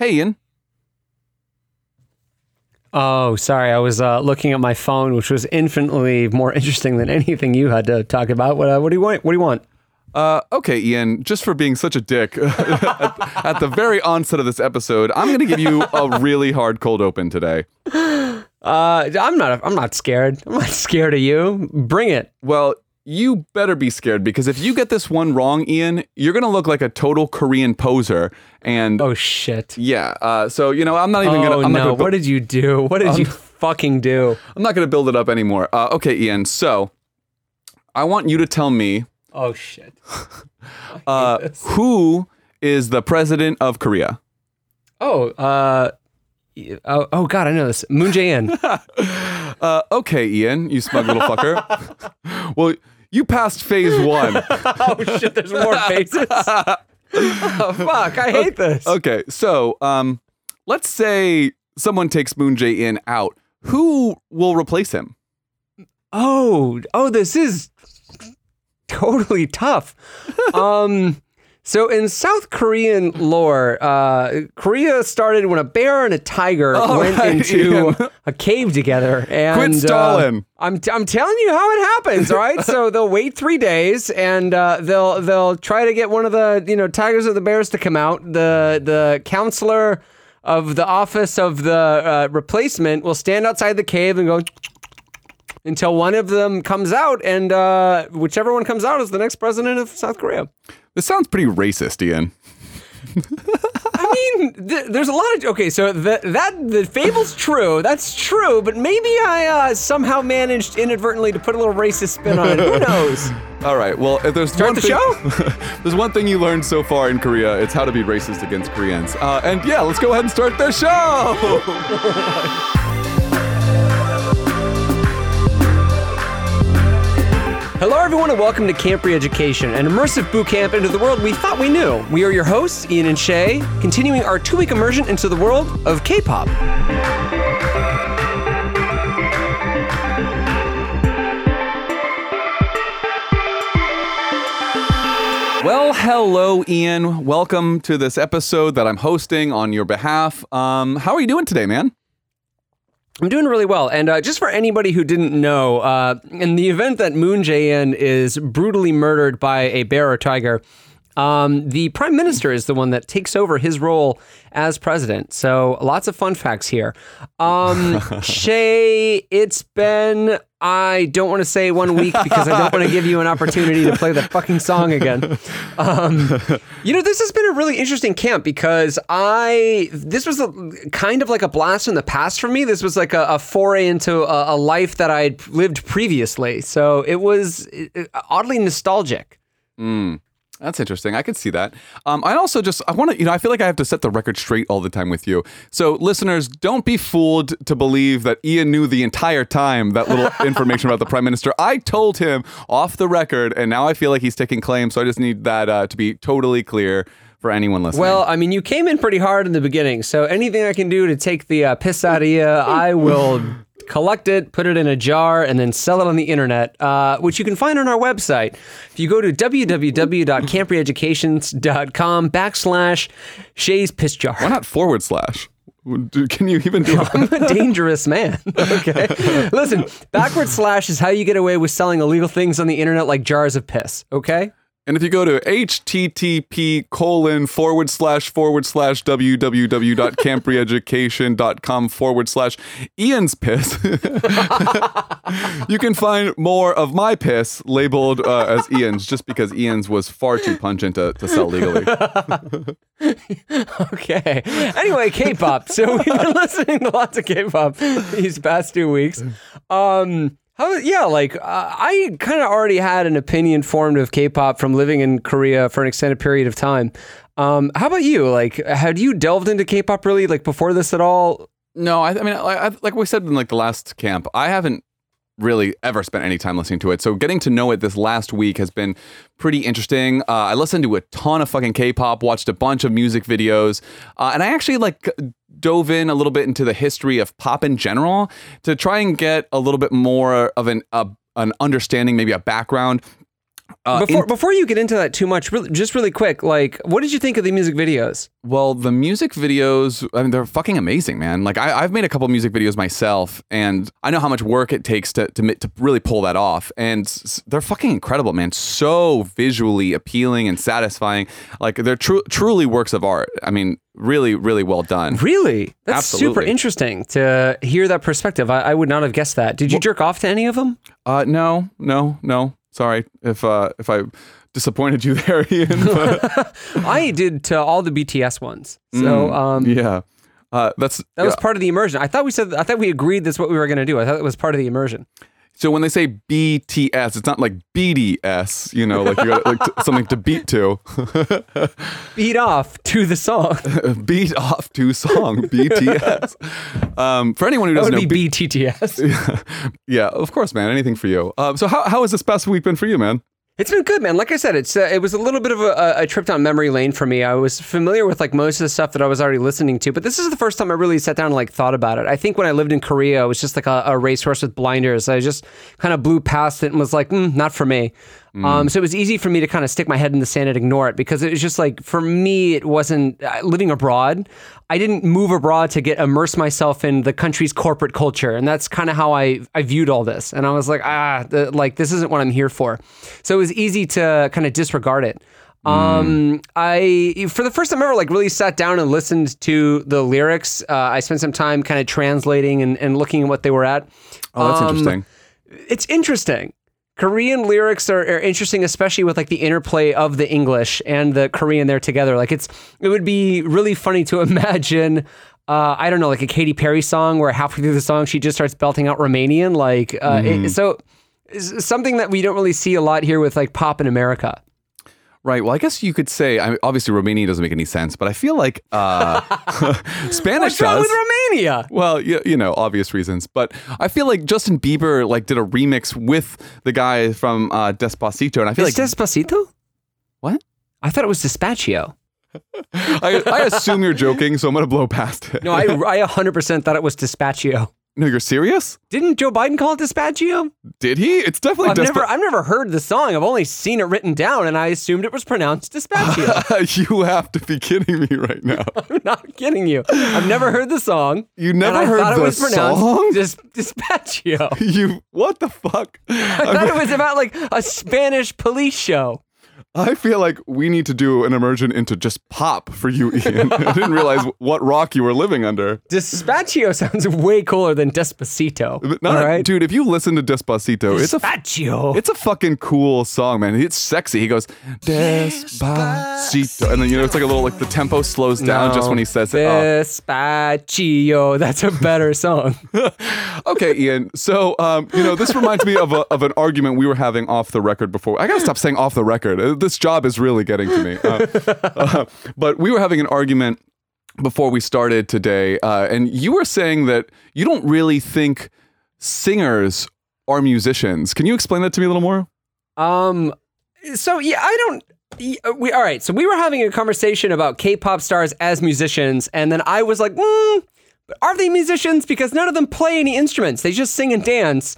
Hey, Ian. Oh, sorry. I was uh, looking at my phone, which was infinitely more interesting than anything you had to talk about. What, uh, what do you want? What do you want? Uh, okay, Ian, just for being such a dick at, at the very onset of this episode, I'm going to give you a really hard cold open today. Uh, I'm not. I'm not scared. I'm not scared of you. Bring it. Well, you better be scared because if you get this one wrong, Ian, you're going to look like a total Korean poser. And Oh shit. yeah, uh, so you know, I'm not even Oh going to. I'm no. gonna, what did you do? What did you fucking do? I'm not going to build it up anymore. Uh, okay, Ian. So I want you to tell me Oh shit. uh, who is the president of Korea. Oh. Uh. Oh, oh God, I know this. Moon Jae-in. Uh, okay, Ian, you smug little fucker. well, you passed phase one. oh shit, there's more phases. oh fuck, I hate this. Okay, so um, let's say someone takes Moon Jae-in out. Who will replace him? Oh, oh, this is totally tough. um, so in South Korean lore, uh, Korea started when a bear and a tiger All went right, into Ian. a cave together. And Quit stalling. Uh, I'm I'm telling you how it happens. right? so they'll wait three days and uh, they'll they'll try to get one of the you know tigers or the bears to come out. The the counselor of the office of the uh, replacement will stand outside the cave and go until one of them comes out, and uh, whichever one comes out is the next president of South Korea. This sounds pretty racist, Ian. I mean, th- there's a lot of okay. So the, that the fable's true. That's true. But maybe I uh, somehow managed inadvertently to put a little racist spin on it. Who knows? All right. Well, if there's Start one the thing, show? there's one thing you learned so far in Korea. It's how to be racist against Koreans. Uh, and yeah, let's go ahead and start the show. Hello, everyone, and welcome to Camp Re-Education, an immersive boot camp into the world we thought we knew. We are your hosts, Ian and Shay, continuing our two-week immersion into the world of K-pop. Well, hello, Ian. Welcome to this episode that I'm hosting on your behalf. Um, how are you doing today, man? I'm doing really well. And uh, just for anybody who didn't know, uh, in the event that Moon Jae-in is brutally murdered by a bear or tiger, um, the prime minister is the one that takes over his role as president. So lots of fun facts here. Um, Shay, it's been, I don't want to say one week because I don't want to give you an opportunity to play the fucking song again. Um, you know, this has been a really interesting camp because I, this was a, kind of like a blast from the past for me. This was like a, a foray into a, a life that I'd lived previously. So it was oddly nostalgic. That's interesting. I could see that. Um, I also just I want to you know I feel like I have to set the record straight all the time with you. So listeners, don't be fooled to believe that Ian knew the entire time that little information about the prime minister. I told him off the record, and now I feel like he's taking claim. So I just need that uh, to be totally clear for anyone listening. Well, I mean, you came in pretty hard in the beginning, so anything I can do to take the uh, piss out of you, I will collect it, put it in a jar, and then sell it on the internet, uh, which you can find on our website. If you go to www.campreeducations.com backslash Shay's Piss Jar. why not forward slash? Can you even do that? I'm a dangerous man. Okay. Listen, backward slash is how you get away with selling illegal things on the internet like jars of piss. Okay. And if you go to http colon forward slash forward slash www.campreeducation.com forward slash Ian's piss, you can find more of my piss labeled uh, as Ian's just because Ian's was far too pungent to, to sell legally. Okay. Anyway, K-pop. So we've been listening to lots of K-pop these past two weeks. Um, Yeah, like uh, I kind of already had an opinion formed of K-pop from living in Korea for an extended period of time. Um, how about you? Like, had you delved into K-pop really like before this at all? No, I, I mean, I, I, like we said in like the last camp, I haven't really ever spent any time listening to it. So getting to know it this last week has been pretty interesting. Uh, I listened to a ton of fucking K-pop, watched a bunch of music videos, uh, and I actually like dove in a little bit into the history of pop in general to try and get a little bit more of an uh, an understanding, maybe a background Uh, before in- before you get into that too much, really, just really quick, like, what did you think of the music videos? Well, the music videos, I mean, they're fucking amazing, man. Like, I, I've made a couple music videos myself, and I know how much work it takes to, to, to really pull that off. And they're fucking incredible, man. So visually appealing and satisfying. Like, they're tru- truly works of art. I mean, really, really well done. Really, that's super interesting to hear that perspective. I, I would not have guessed that. Did you jerk off to any of them? Uh, no, no, no. Sorry if uh, if I disappointed you there, Ian. but, I did to all the BTS ones. So um, yeah. Uh, that's that was part of the immersion. I thought we said I thought we agreed that's what we were going to do. I thought it was part of the immersion. So when they say BTS, it's not like BDS, you know, like you got like t- something to beat to. Beat off to the song. beat off to song BTS. Um, for anyone who doesn't would know, be BTTS. yeah, of course, man. Anything for you. Um, so how how has this past week been for you, man? It's been good, man. Like I said, it's uh, it was a little bit of a, a trip down memory lane for me. I was familiar with like most of the stuff that I was already listening to, but this is the first time I really sat down and like thought about it. I think when I lived in Korea, it was just like a, a racehorse with blinders. I just kind of blew past it and was like, mm, not for me. Um, so it was easy for me to kind of stick my head in the sand and ignore it because it was just like for me, it wasn't uh, living abroad. I didn't move abroad to get immerse myself in the country's corporate culture, and that's kind of how I I viewed all this. And I was like, ah, the, like this isn't what I'm here for. So it was easy to kind of disregard it. Um, I for the first time ever like really sat down and listened to the lyrics. Uh, I spent some time kind of translating and, and looking at what they were at. Oh, that's Um, interesting. It's interesting. Korean lyrics are, are interesting, especially with like the interplay of the English and the Korean there together. Like it's it would be really funny to imagine. Uh, I don't know, like a Katy Perry song where halfway through the song she just starts belting out Romanian. Like uh, it- so, something that we don't really see a lot here with like pop in America. Right. Well, I guess you could say. I mean, obviously, Romania doesn't make any sense, but I feel like uh, Spanish What's wrong does. with Romania? Well, you, you know, obvious reasons, but I feel like Justin Bieber like did a remix with the guy from uh, Despacito, and I feel Is like Despacito? what? I thought it was Dispatchio. I, I assume you're joking, so I'm gonna blow past it. No, I, I 100% thought it was Dispatchio. No, you're serious? Didn't Joe Biden call it Dispatchio? Did he? It's definitely I've Despa- never, I've never heard the song. I've only seen it written down, and I assumed it was pronounced Dispatchio. you have to be kidding me right now. I'm not kidding you. I've never heard the song. You never I heard thought the it was pronounced song? Dis- Dispatchio. You what the fuck? I thought it was about like a Spanish police show. I feel like we need to do an immersion into just pop for you, Ian. I didn't realize what rock you were living under. Dispatchio sounds way cooler than Despacito. Not, all right, dude. If you listen to Despacito, it's a it's a fucking cool song, man. It's sexy. He goes Despacito, and then you know it's like a little like the tempo slows down just when he says it. Oh. That's a better song. Okay, Ian. So, um, you know, this reminds me of, a, of an argument we were having off the record before. I gotta stop saying off the record. This job is really getting to me. Uh, uh, but we were having an argument before we started today, uh, and you were saying that you don't really think singers are musicians. Can you explain that to me a little more? Um. So yeah, I don't. We all right. So we were having a conversation about K-pop stars as musicians, and then I was like, mm, but "Are they musicians? Because none of them play any instruments. They just sing and dance."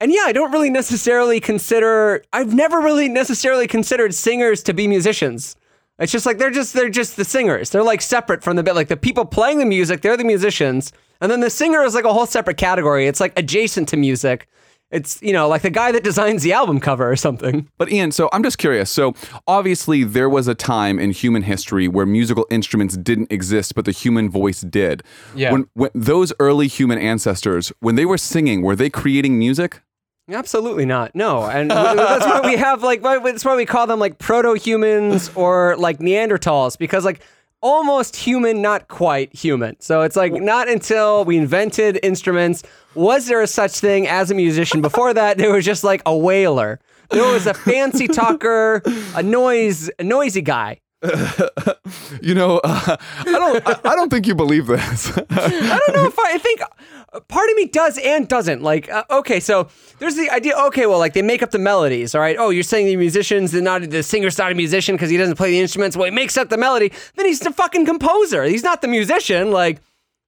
And yeah, I don't really necessarily consider. I've never really necessarily considered singers to be musicians. It's just like they're just they're just the singers. They're like separate from the bit. Like the people playing the music, they're the musicians, and then the singer is like a whole separate category. It's like adjacent to music. It's you know like the guy that designs the album cover or something. But Ian, so I'm just curious. So obviously there was a time in human history where musical instruments didn't exist, but the human voice did. Yeah. When, when those early human ancestors, when they were singing, were they creating music? Absolutely not. No, and that's why we have like that's why we call them like proto humans or like Neanderthals because like almost human, not quite human. So it's like not until we invented instruments was there a such thing as a musician. Before that, there was just like a whaler. There was a fancy talker, a noise, a noisy guy. You know, uh, I don't. I, I don't think you believe this. I don't know if I, I think uh, part of me does and doesn't. Like, uh, okay, so there's the idea. Okay, well, like they make up the melodies. All right. Oh, you're saying the musicians and not the singer's not a musician because he doesn't play the instruments. Well, he makes up the melody. Then he's the fucking composer. He's not the musician. Like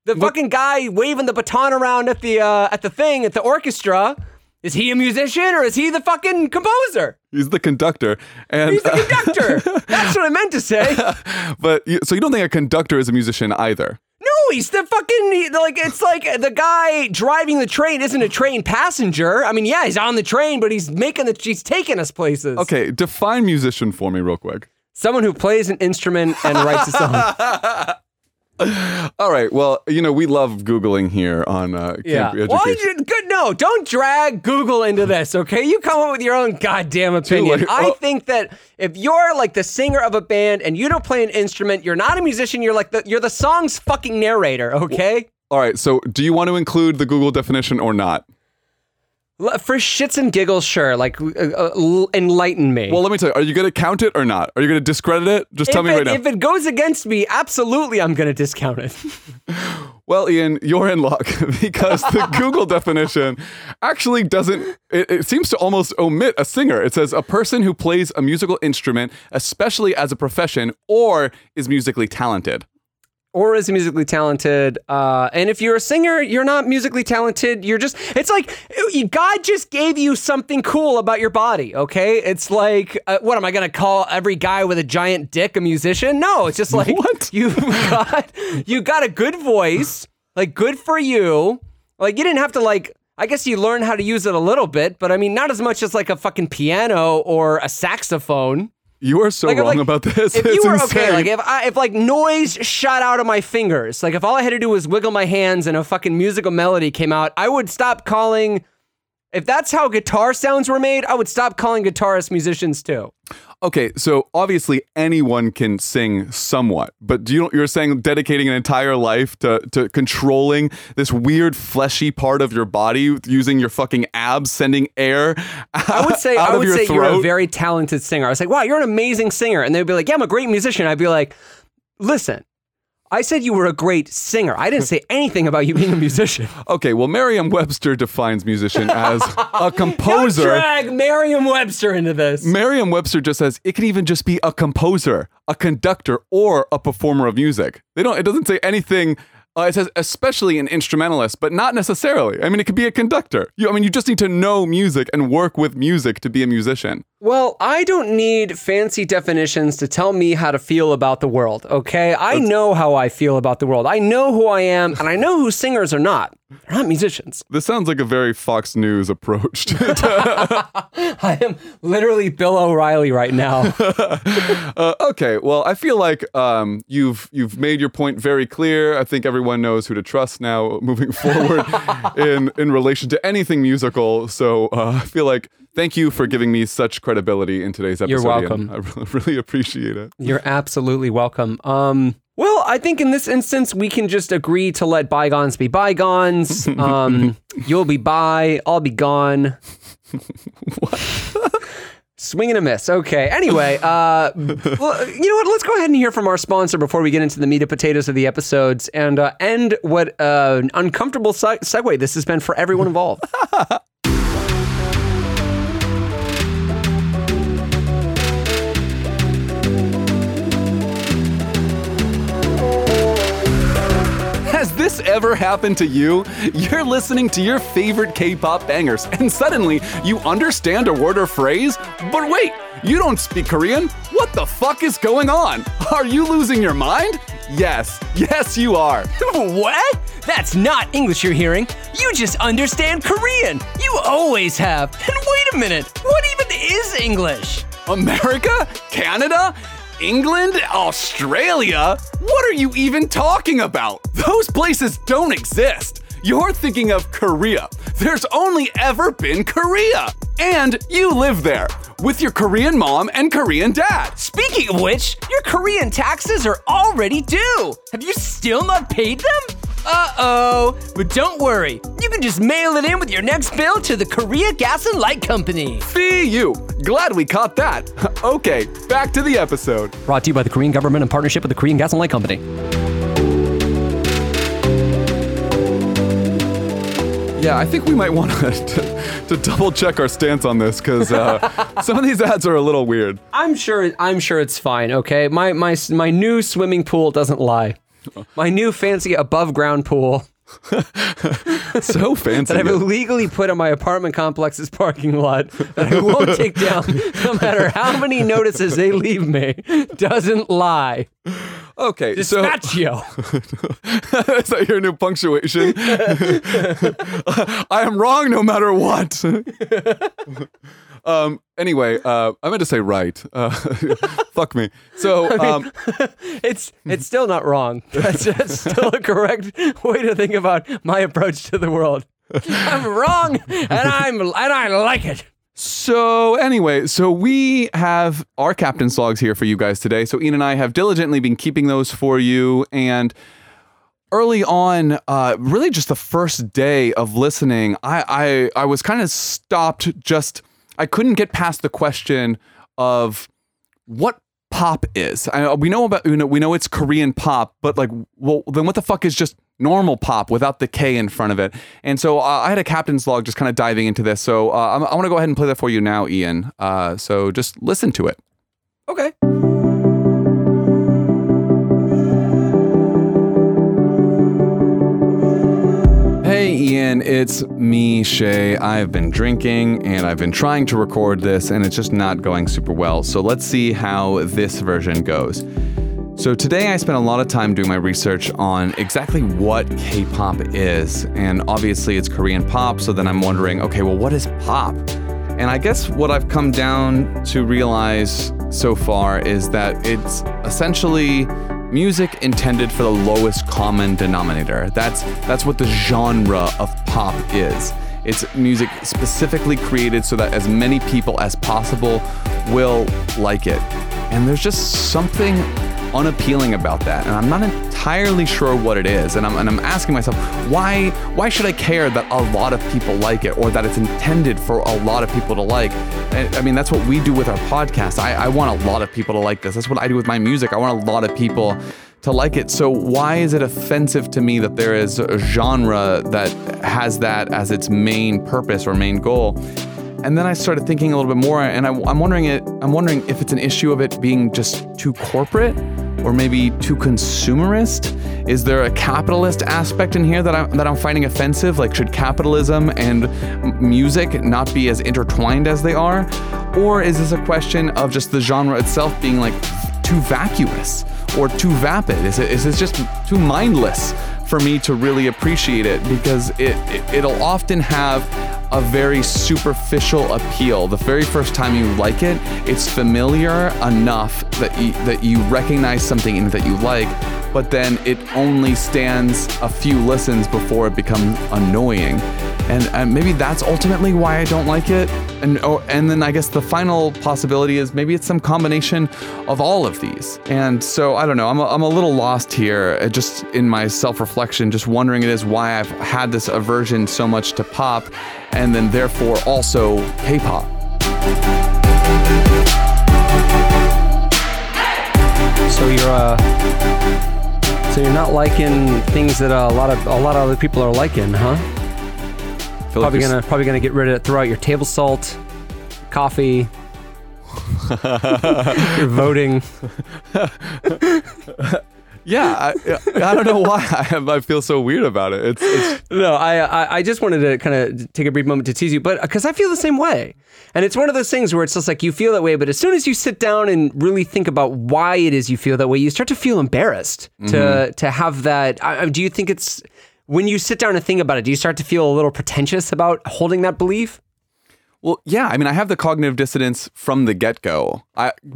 the fucking guy waving the baton around at the uh, at the thing at the orchestra. Is he a musician or is he the fucking composer? He's the conductor, and He's the uh, conductor. That's what I meant to say. but you, so you don't think a conductor is a musician either? No, he's the fucking he- like it's like the guy driving the train isn't a train passenger. I mean, yeah, he's on the train, but he's making the he's taking us places. Okay, define musician for me real quick. Someone who plays an instrument and writes a song. All right. Well, you know we love googling here on uh, Yeah. Cambridge Well, Education. you- good. No, don't drag Google into this. Okay, you come up with your own goddamn opinion. I think that if you're like the singer of a band and you don't play an instrument, you're not a musician. You're like the you're the song's fucking narrator. Okay. All right. So, do you want to include the Google definition or not? For shits and giggles, sure. Like, uh, uh, enlighten me. Well, let me tell you. Are you going to count it or not? Are you going to discredit it? Just tell if me it, right now. if it goes against me, absolutely, I'm going to discount it. Well, Ian, you're in luck because the Google definition actually doesn't, it, it seems to almost omit a singer. It says a person who plays a musical instrument, especially as a profession, or is musically talented. Or is musically talented. Uh, and if you're a singer, you're not musically talented. You're just, it's like God just gave you something cool about your body, okay? It's like, uh, what am I going to call every guy with a giant dick a musician? No, it's just like, What? you got, you got a good voice, like good for you. Like you didn't have to like, I guess you learn how to use it a little bit, but I mean, not as much as like a fucking piano or a saxophone. You are so Like, wrong like, about this. If it's you were insane. okay, like if I, if like noise shot out of my fingers, like if all I had to do was wiggle my hands and a fucking musical melody came out, I would stop calling. If that's how guitar sounds were made, I would stop calling guitarists musicians too. Okay, so obviously anyone can sing somewhat, but do you you're saying dedicating an entire life to to controlling this weird fleshy part of your body using your fucking abs sending air I would say I would your say throat? you're a very talented singer. I was like, wow, you're an amazing singer, and they'd be like, yeah, I'm a great musician. I'd be like, listen. I said you were a great singer. I didn't say anything about you being a musician. okay, well Merriam-Webster defines musician as a Don't composer. drag Merriam-Webster into this. Merriam-Webster just says it can even just be a composer, a conductor, or a performer of music. They don't. It doesn't say anything. Uh, it says especially an instrumentalist, but not necessarily. I mean, it could be a conductor. You, I mean, you just need to know music and work with music to be a musician. Well, I don't need fancy definitions to tell me how to feel about the world, okay? I know how I feel about the world. I know who I am, and I know who singers are not. They're not musicians. This sounds like a very Fox News approach. I am literally Bill O'Reilly right now. uh, okay, well, I feel like um, you've you've made your point very clear. I think everyone knows who to trust now, moving forward in in relation to anything musical. So uh, I feel like thank you for giving me such credibility in today's episode. You're Ian. welcome. I really, really appreciate it. You're absolutely welcome. Um, well, I think in this instance, we can just agree to let bygones be bygones. Um, you'll be by, I'll be gone. Swing and a miss. Okay. Anyway, uh, well, you know what? Let's go ahead and hear from our sponsor before we get into the meat and potatoes of the episodes and uh, end what uh, an uncomfortable se- segue this has been for everyone involved. Has this ever happened to you? You're listening to your favorite K-pop bangers, and suddenly you understand a word or phrase, but wait, you don't speak Korean? What the fuck is going on? Are you losing your mind? Yes, yes, you are. what? That's not English you're hearing. You just understand Korean. You always have. And wait a minute, what even is English? America? Canada? England? Australia? What are you even talking about? Those places don't exist. You're thinking of Korea. There's only ever been Korea. And you live there with your Korean mom and Korean dad. Speaking of which, your Korean taxes are already due. Have you still not paid them? Uh oh. But don't worry, you can just mail it in with your next bill to the Korea Gas and Light Company. Fee you. Glad we caught that. Okay, back to the episode. Brought to you by the Korean government in partnership with the Korean Gas and Light Company. Yeah, I think we might want to, to double check our stance on this because uh, some of these ads are a little weird. I'm sure. I'm sure it's fine. Okay, my my my new swimming pool doesn't lie. My new fancy above ground pool. so fancy. that I've illegally put on my apartment complex's parking lot that I won't take down no matter how many notices they leave me doesn't lie. Okay, so Dispatchio. is that your new punctuation? I am wrong no matter what. um. Anyway, uh, I meant to say right. Uh, fuck me. So, um, it's it's still not wrong. That's, that's still a correct way to think about my approach to the world. I'm wrong and I'm and I like it. So anyway, so we have our captain's logs here for you guys today. So Ian and I have diligently been keeping those for you, and early on, uh, really just the first day of listening, I I, I was kind of stopped. Just I couldn't get past the question of what pop is. I, we know about you know, we know it's Korean pop, but like, well, then what the fuck is just normal pop without the K in front of it? And so uh, I had a captain's log just kind of diving into this. So uh, I'm, I want to go ahead and play that for you now, Ian. Uh, so just listen to it. Okay. Hey Ian, it's me, Shay. I've been drinking and I've been trying to record this and it's just not going super well. So let's see how this version goes. So today I spent a lot of time doing my research on exactly what K-pop is. And obviously it's Korean pop, so then I'm wondering, okay, well what is pop? And I guess what I've come down to realize so far is that it's essentially music intended for the lowest common denominator. That's that's what the genre of pop is. It's music specifically created so that as many people as possible will like it. And there's just something unappealing about that, and I'm not entirely sure what it is. And I'm, and I'm asking myself, why why should I care that a lot of people like it, or that it's intended for a lot of people to like? I mean, that's what we do with our podcast. I, I want a lot of people to like this. That's what I do with my music. I want a lot of people to like it. So why is it offensive to me that there is a genre that has that as its main purpose or main goal? And then I started thinking a little bit more, and I, I'm wondering it. I'm wondering if it's an issue of it being just too corporate, or maybe too consumerist. Is there a capitalist aspect in here that I'm that I'm finding offensive? Like, should capitalism and music not be as intertwined as they are, or is this a question of just the genre itself being like too vacuous or too vapid? Is it is this just too mindless for me to really appreciate it? Because it, it it'll often have a very superficial appeal. The very first time you like it, it's familiar enough that you, that you recognize something in it that you like, but then it only stands a few listens before it becomes annoying. And, and maybe that's ultimately why I don't like it. And oh, and then I guess the final possibility is maybe it's some combination of all of these. And so I don't know. I'm a, I'm a little lost here, uh, just in my self-reflection, just wondering it is why I've had this aversion so much to pop, and then therefore also K-pop. So you're uh, so you're not liking things that a lot of a lot of other people are liking, huh? Feel like Probably you're gonna probably gonna get rid of it. Throw out your table salt, coffee. you're voting. Yeah, I, I don't know why I, have, I feel so weird about it. It's, it's No, I, I I just wanted to kind of take a brief moment to tease you, but uh, because I feel the same way, and it's one of those things where it's just like you feel that way, but as soon as you sit down and really think about why it is you feel that way, you start to feel embarrassed to mm-hmm. to have that. I, I- do you think it's when you sit down and think about it, do you start to feel a little pretentious about holding that belief? Well, yeah. I mean, I have the cognitive dissonance from the get go.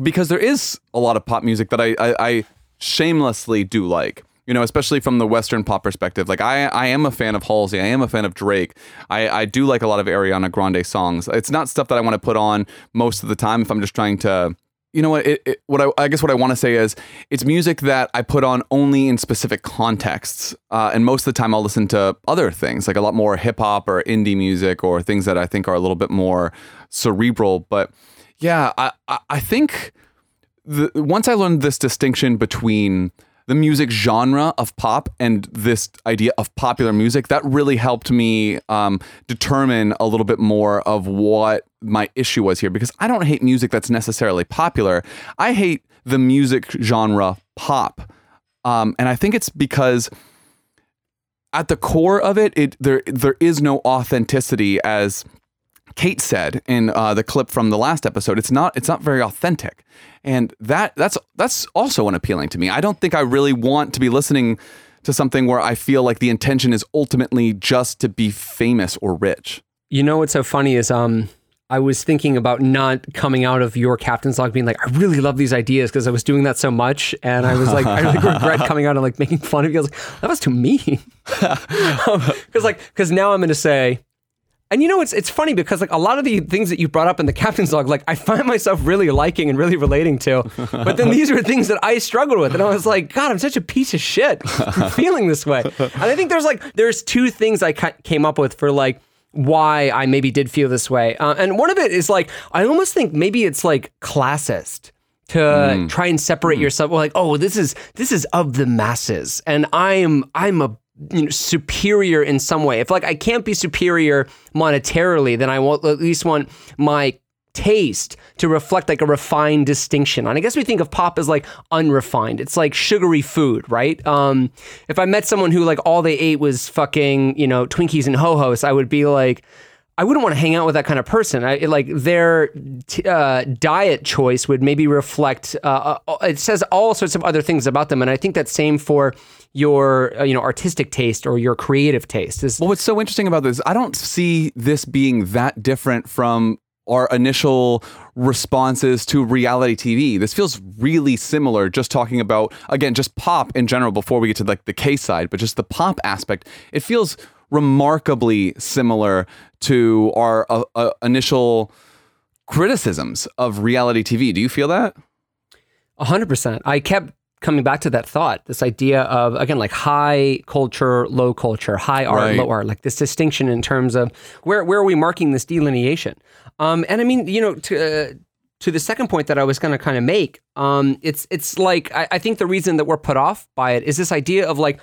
Because there is a lot of pop music that I, I, I shamelessly do like. You know, especially from the Western pop perspective. Like I, I am a fan of Halsey. I am a fan of Drake. I, I do like a lot of Ariana Grande songs. It's not stuff that I want to put on most of the time if I'm just trying to. You know what? It, it, what I, I guess what I want to say is it's music that I put on only in specific contexts, uh, and most of the time I'll listen to other things like a lot more hip hop or indie music or things that I think are a little bit more cerebral. But yeah, I I, I think the, once I learned this distinction between the music genre of pop and this idea of popular music, that really helped me um, determine a little bit more of what my issue was here. Because I don't hate music that's necessarily popular. I hate the music genre pop. Um, and I think it's because at the core of it, it there there is no authenticity as Kate said in uh, the clip from the last episode. It's not it's not very authentic, and that that's that's also unappealing to me. I don't think I really want to be listening to something where I feel like the intention is ultimately just to be famous or rich. You know what's so funny is um I was thinking about not coming out of your captain's log being like, I really love these ideas because I was doing that so much. And I was like, I regret coming out and like making fun of you. I was like, that was too mean. Because um, like, because now I'm going to say, and you know, it's it's funny because like a lot of the things that you brought up in the captain's log, like I find myself really liking and really relating to. But then these are things that I struggled with, and I was like, God, I'm such a piece of shit for feeling this way. And I think there's like there's two things I came up with for like why I maybe did feel this way. Uh, and one of it is like, I almost think maybe it's like classist to mm. try and separate mm. yourself. Well, like, oh, this is this is of the masses, and I'm I'm a you know, superior in some way. If like I can't be superior monetarily, then I will at least want my taste to reflect like a refined distinction. And I guess we think of pop as like unrefined. It's like sugary food, right? Um, if I met someone who like all they ate was fucking, you know, Twinkies and Ho-Hos, I would be like, I wouldn't want to hang out with that kind of person. I like their t- uh, diet choice would maybe reflect. Uh, uh, it says all sorts of other things about them, and I think that's same for your uh, you know artistic taste or your creative taste. Is well, what's so interesting about this? I don't see this being that different from our initial responses to reality TV. This feels really similar, just talking about, again, just pop in general before we get to like the K side, but just the pop aspect. It feels remarkably similar to our uh, uh, initial criticisms of reality TV. Do you feel that? 100%. I kept coming back to that thought, this idea of again like high culture, low culture, high art, right. low art, like this distinction in terms of where where are we marking this delineation? Um, and I mean, you know, to uh, to the second point that I was going to kind of make, um, it's it's like I, I, think the reason that we're put off by it is this idea of like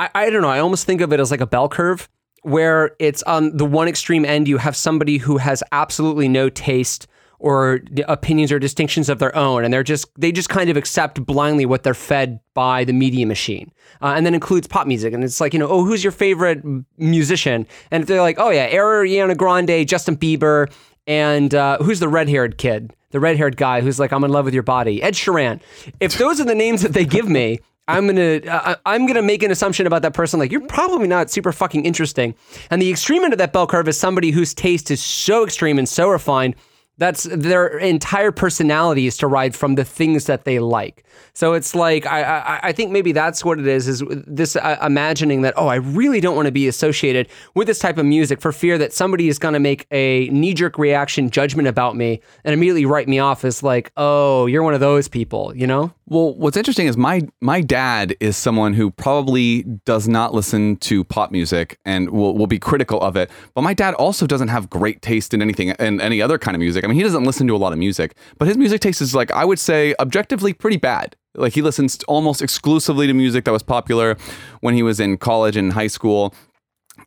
I, I don't know. I almost think of it as like a bell curve where it's on the one extreme end you have somebody who has absolutely no taste or opinions or distinctions of their own and they're just they just kind of accept blindly what they're fed by the media machine uh, and then includes pop music. And it's like you know oh who's your favorite musician? And they're like oh yeah ariana grande justin bieber and uh, who's the red-haired kid? The red-haired guy who's like i'm in love with your body. Ed sheeran. If those are the names that they give me I'm gonna uh, I'm gonna make an assumption about that person. Like you're probably not super fucking interesting. And the extreme end of that bell curve is somebody whose taste is so extreme and so refined that's their entire personality is derived from the things that they like. So it's like I, I, I think maybe that's what it is is this uh, imagining that oh I really don't want to be associated with this type of music for fear that somebody is going to make a knee jerk reaction judgment about me and immediately write me off as like oh you're one of those people you know. Well, what's interesting is my my dad is someone who probably does not listen to pop music and will, will be critical of it. But my dad also doesn't have great taste in anything in any other kind of music. I mean, he doesn't listen to a lot of music, but his music taste is like I would say objectively pretty bad. Like he listens almost exclusively to music that was popular when he was in college and high school.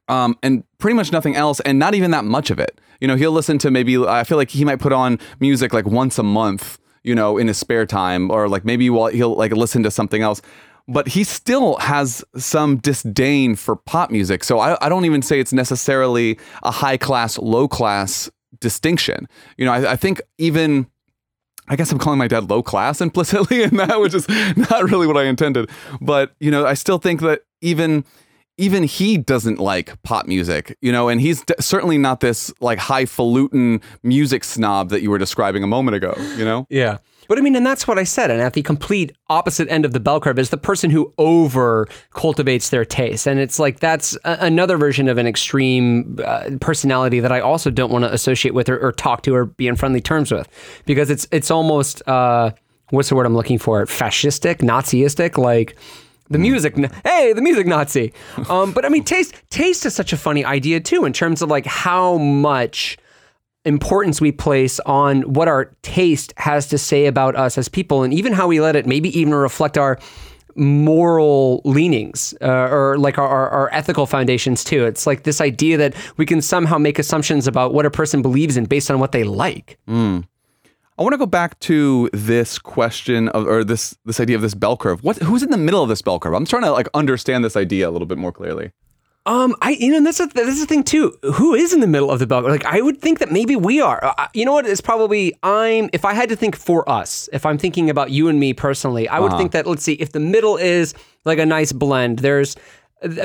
Um, and pretty much nothing else, and not even that much of it. You know, he'll listen to maybe, I feel like he might put on music like once a month, you know, in his spare time, or like maybe while he'll like listen to something else but he still has some disdain for pop music. So I, I, don't even say it's necessarily a high class, low class distinction. You know, I, I, think even I guess I'm calling my dad low class implicitly in that, which is not really what I intended. But, you know, I still think that even even he doesn't like pop music, you know, and he's d- certainly not this like highfalutin music snob that you were describing a moment ago, you know? Yeah. But I mean, and that's what I said. And at the complete opposite end of the bell curve is the person who over cultivates their taste. And it's like that's a- another version of an extreme uh, personality that I also don't want to associate with or, or, talk to or be in friendly terms with because it's it's almost uh, what's the word I'm looking for? Fascistic, Naziistic, like the music hey the music nazi. Um, but i mean taste taste is such a funny idea too in terms of like how much importance we place on what our taste has to say about us as people and even how we let it maybe even reflect our moral leanings uh, or like our, our, our, ethical foundations too. It's like this idea that we can somehow make assumptions about what a person believes in based on what they like. Mm. I want to go back to this question of, or this this idea of this bell curve. What who's in the middle of this bell curve? I'm trying to like understand this idea a little bit more clearly. Um, I you know and that's a, that's the thing too. Who is in the middle of the bell? curve? Like I would think that maybe we are. Uh, you know what? It's probably I'm. If I had to think for us, if I'm thinking about you and me personally, I would Uh-huh. think that let's see if the middle is like a nice blend. There's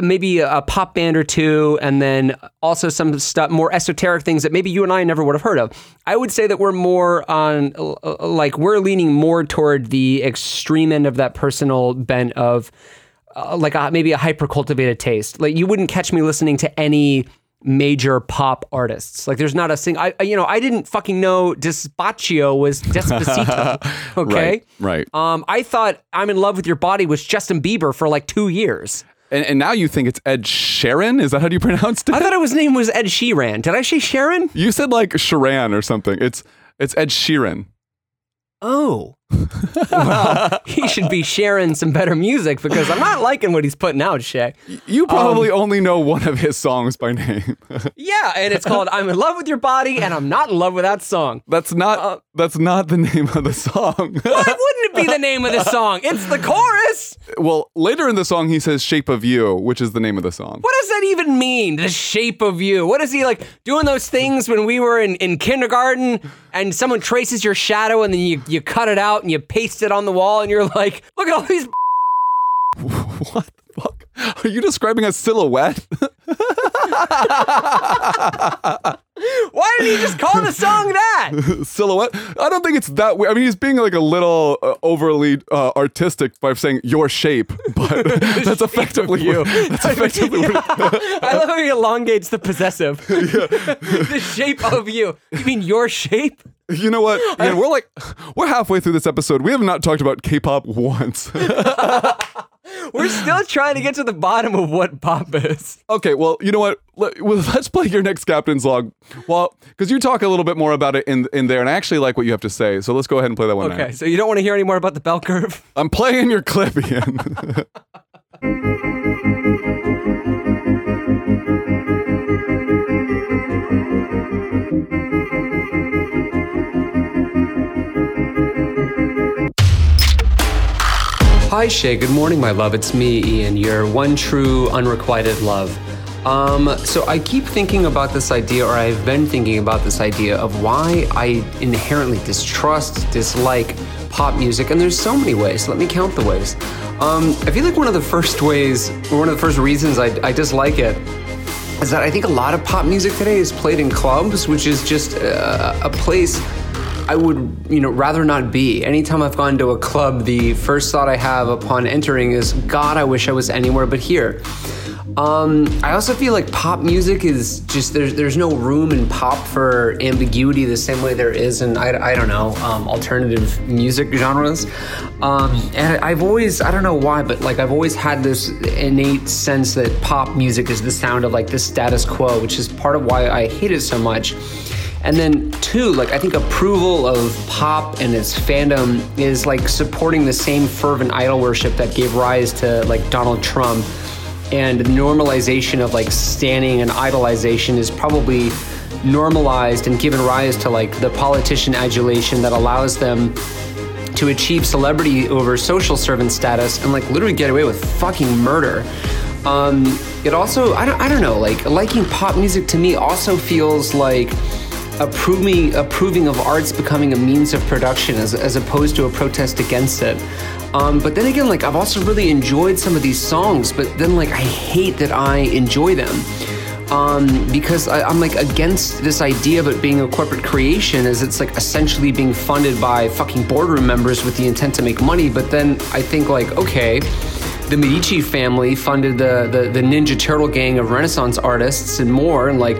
maybe a pop band or two, and then also some stuff more esoteric things that maybe you and I never would have heard of. I would say that we're more on like we're leaning more toward the extreme end of that personal bent of uh, like a, maybe a hyper cultivated taste. Like you wouldn't catch me listening to any major pop artists. Like there's not a sing. I you know I didn't fucking know Despacio was Despacito. Okay. Right. Right. Um, I thought I'm in love with your body was Justin Bieber for like two years. And, and now you think it's Ed Sheeran? Is that how you pronounced it? I thought his name was Ed Sheeran. Did I say Sharon? you said like Sharan or something. It's it's Ed Sheeran. Oh. Well, he should be sharing some better music because I'm not liking what he's putting out, Shay. You Um, probably only know one of his songs by name. Yeah, and it's called I'm in love with your body and I'm not in love with that song. that's not that's not the name of the song. Why wouldn't it be the name of the song? It's the chorus. well, later in the song he says "Shape of You," which is the name of the song. What does that even mean? The shape of you. What is he like doing those things when we were in, in kindergarten and someone traces your shadow and then you, you cut it out and you paste it on the wall and you're like, look at all these What the fuck? Are you describing a silhouette? Why did he just call the song that? silhouette? I don't think it's that way. I mean, he's being like a little uh, overly uh, artistic by saying your shape, but that's effectively you. That's effectively what- I love how he elongates the possessive. the shape of you. You mean your shape? You know what? Yeah, we're like we're halfway through this episode. We have not talked about K-pop once. We're still trying to get to the bottom of what pop is. okay, well, you know what? Let, let's play your next captain's log. Well, because you talk a little bit more about it in in there, and I actually like what you have to say. So let's go ahead and play that one. now. Okay, so you don't want to hear any more about the bell curve? I'm playing your clip, Ian. Hi, Shay. Good morning, my love. It's me, Ian, your one true unrequited love. Um, so I keep thinking about this idea, or I've been thinking about this idea of why I inherently distrust, dislike pop music, and there's so many ways. Let me count the ways. Um, I feel like one of the first ways, or one of the first reasons I, I dislike it, is that I think a lot of pop music today is played in clubs, which is just uh, a place I would, you know, rather not be. Anytime I've gone to a club, the first thought I have upon entering is, God, I wish I was anywhere but here. Um, I also feel like pop music is just there's there's no room in pop for ambiguity the same way there is in I, I don't know um, alternative music genres. Um, and I've always I don't know why, but like I've always had this innate sense that pop music is the sound of like the status quo, which is part of why I hate it so much. And then two, like I think approval of pop and its fandom is like supporting the same fervent idol worship that gave rise to like Donald Trump. And normalization of like standing and idolization is probably normalized and given rise to like the politician adulation that allows them to achieve celebrity over social servant status and like literally get away with fucking murder. Um, it also, I don't, I don't know, like liking pop music to me also feels like approving approving of arts becoming a means of production as, as opposed to a protest against it. Um, but then again, like I've also really enjoyed some of these songs, but then like I hate that I enjoy them um, because I, I'm like against this idea of it being a corporate creation, as it's like essentially being funded by fucking boardroom members with the intent to make money. But then I think like, okay, the Medici family funded the the, the Ninja Turtle gang of Renaissance artists and more, and like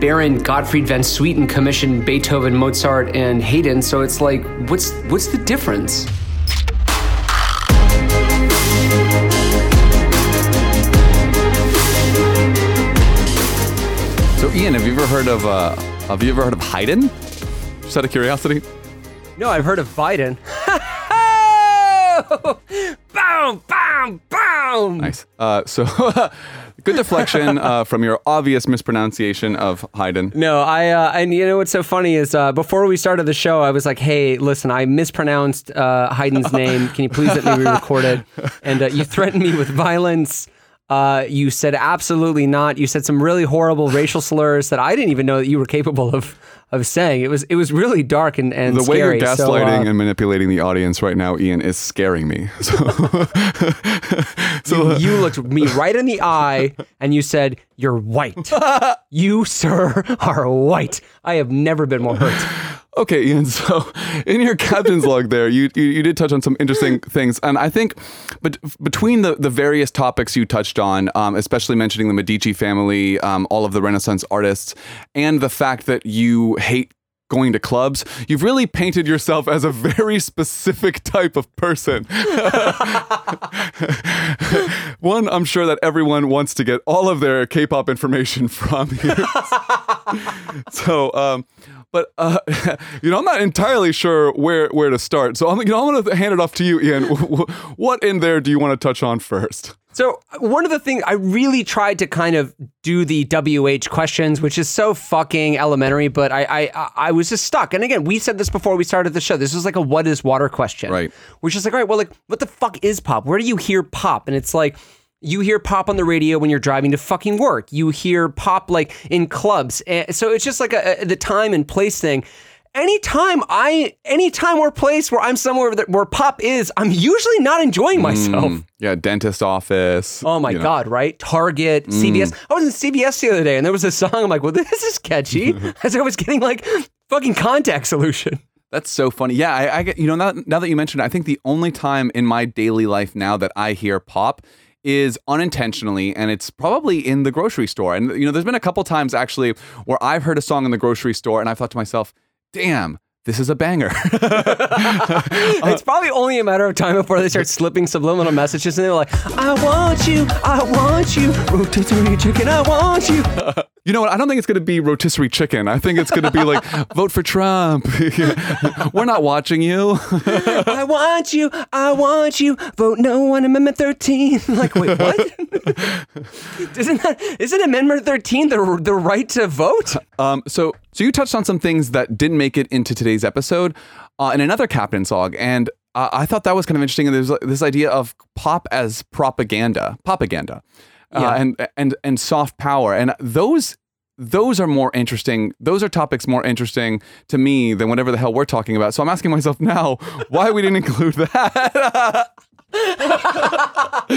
Baron Gottfried van Swieten commissioned Beethoven, Mozart, and Haydn. So it's like, what's what's the difference? so, Ian, have you ever heard of uh, have you ever heard of Haydn? Just out of curiosity. No, I've heard of Biden. boom, boom, boom. Nice. Uh, so, good deflection uh, from your obvious mispronunciation of Haydn. No, I uh, and you know what's so funny is uh, before we started the show, I was like, "Hey, listen, I mispronounced uh, Haydn's name. Can you please let me re-record it?" And uh, you threatened me with violence. Uh, you said absolutely not. You said some really horrible racial slurs that I didn't even know that you were capable of of saying. It was it was really dark and, and The way scary. you're So, uh, gaslighting and manipulating the audience right now, Ian, is scaring me. So, so you looked me right in the eye and you said, You're white. you, sir, are white. I have never been more hurt. Okay, Ian. So, in your captain's log, there, you, you you did touch on some interesting things, and I think, but between the the various topics you touched on, um, especially mentioning the Medici family, um, all of the Renaissance artists, and the fact that you hate going to clubs, you've really painted yourself as a very specific type of person. One, I'm sure that everyone wants to get all of their K-pop information from you. so, um, but uh, you know, I'm not entirely sure where where to start. So I'm, you know, I'm going to hand it off to you, Ian. what in there do you want to touch on first? So one of the things I really tried to kind of do the WH questions, which is so fucking elementary, but I I I was just stuck. And again, we said this before we started the show. This was like a what is water question. Right. Which is like, all right, well, like what the fuck is pop? Where do you hear pop? And it's like you hear pop on the radio when you're driving to fucking work. You hear pop like in clubs. Eh, so it's just like a, a, the time and place thing. Anytime I, anytime or place where I'm somewhere that, where pop is, I'm usually not enjoying mm, myself. Yeah, dentist office. Oh my you know. god, right? Target, mm. CVS. I was in CVS the other day and there was a song. I'm like, well, this is catchy. As I was getting like fucking contact solution. That's so funny. Yeah, I, I get. You know, now, now that you mentioned it, I think the only time in my daily life now that I hear pop is unintentionally, and it's probably in the grocery store. And you know, there's been a couple times actually where I've heard a song in the grocery store, and I thought to myself, "Damn." This is a banger. it's probably only a matter of time before they start slipping subliminal messages and they're like, I want you, I want you, rotisserie chicken, I want you. You know what? I don't think it's going to be rotisserie chicken. I think it's going to be like, vote for Trump. We're not watching you. I want you, I want you, vote no on Amendment 13. like, wait, what? isn't that, isn't Amendment 13 the, the right to vote? Um, so, so you touched on some things that didn't make it into today's episode uh, in another captain's log, and uh, I thought that was kind of interesting. And there's this idea of pop as propaganda, propaganda, uh, Yeah. and and and soft power, and those. Those are more interesting. Those are topics more interesting to me than whatever the hell we're talking about. So I'm asking myself now why we didn't include that.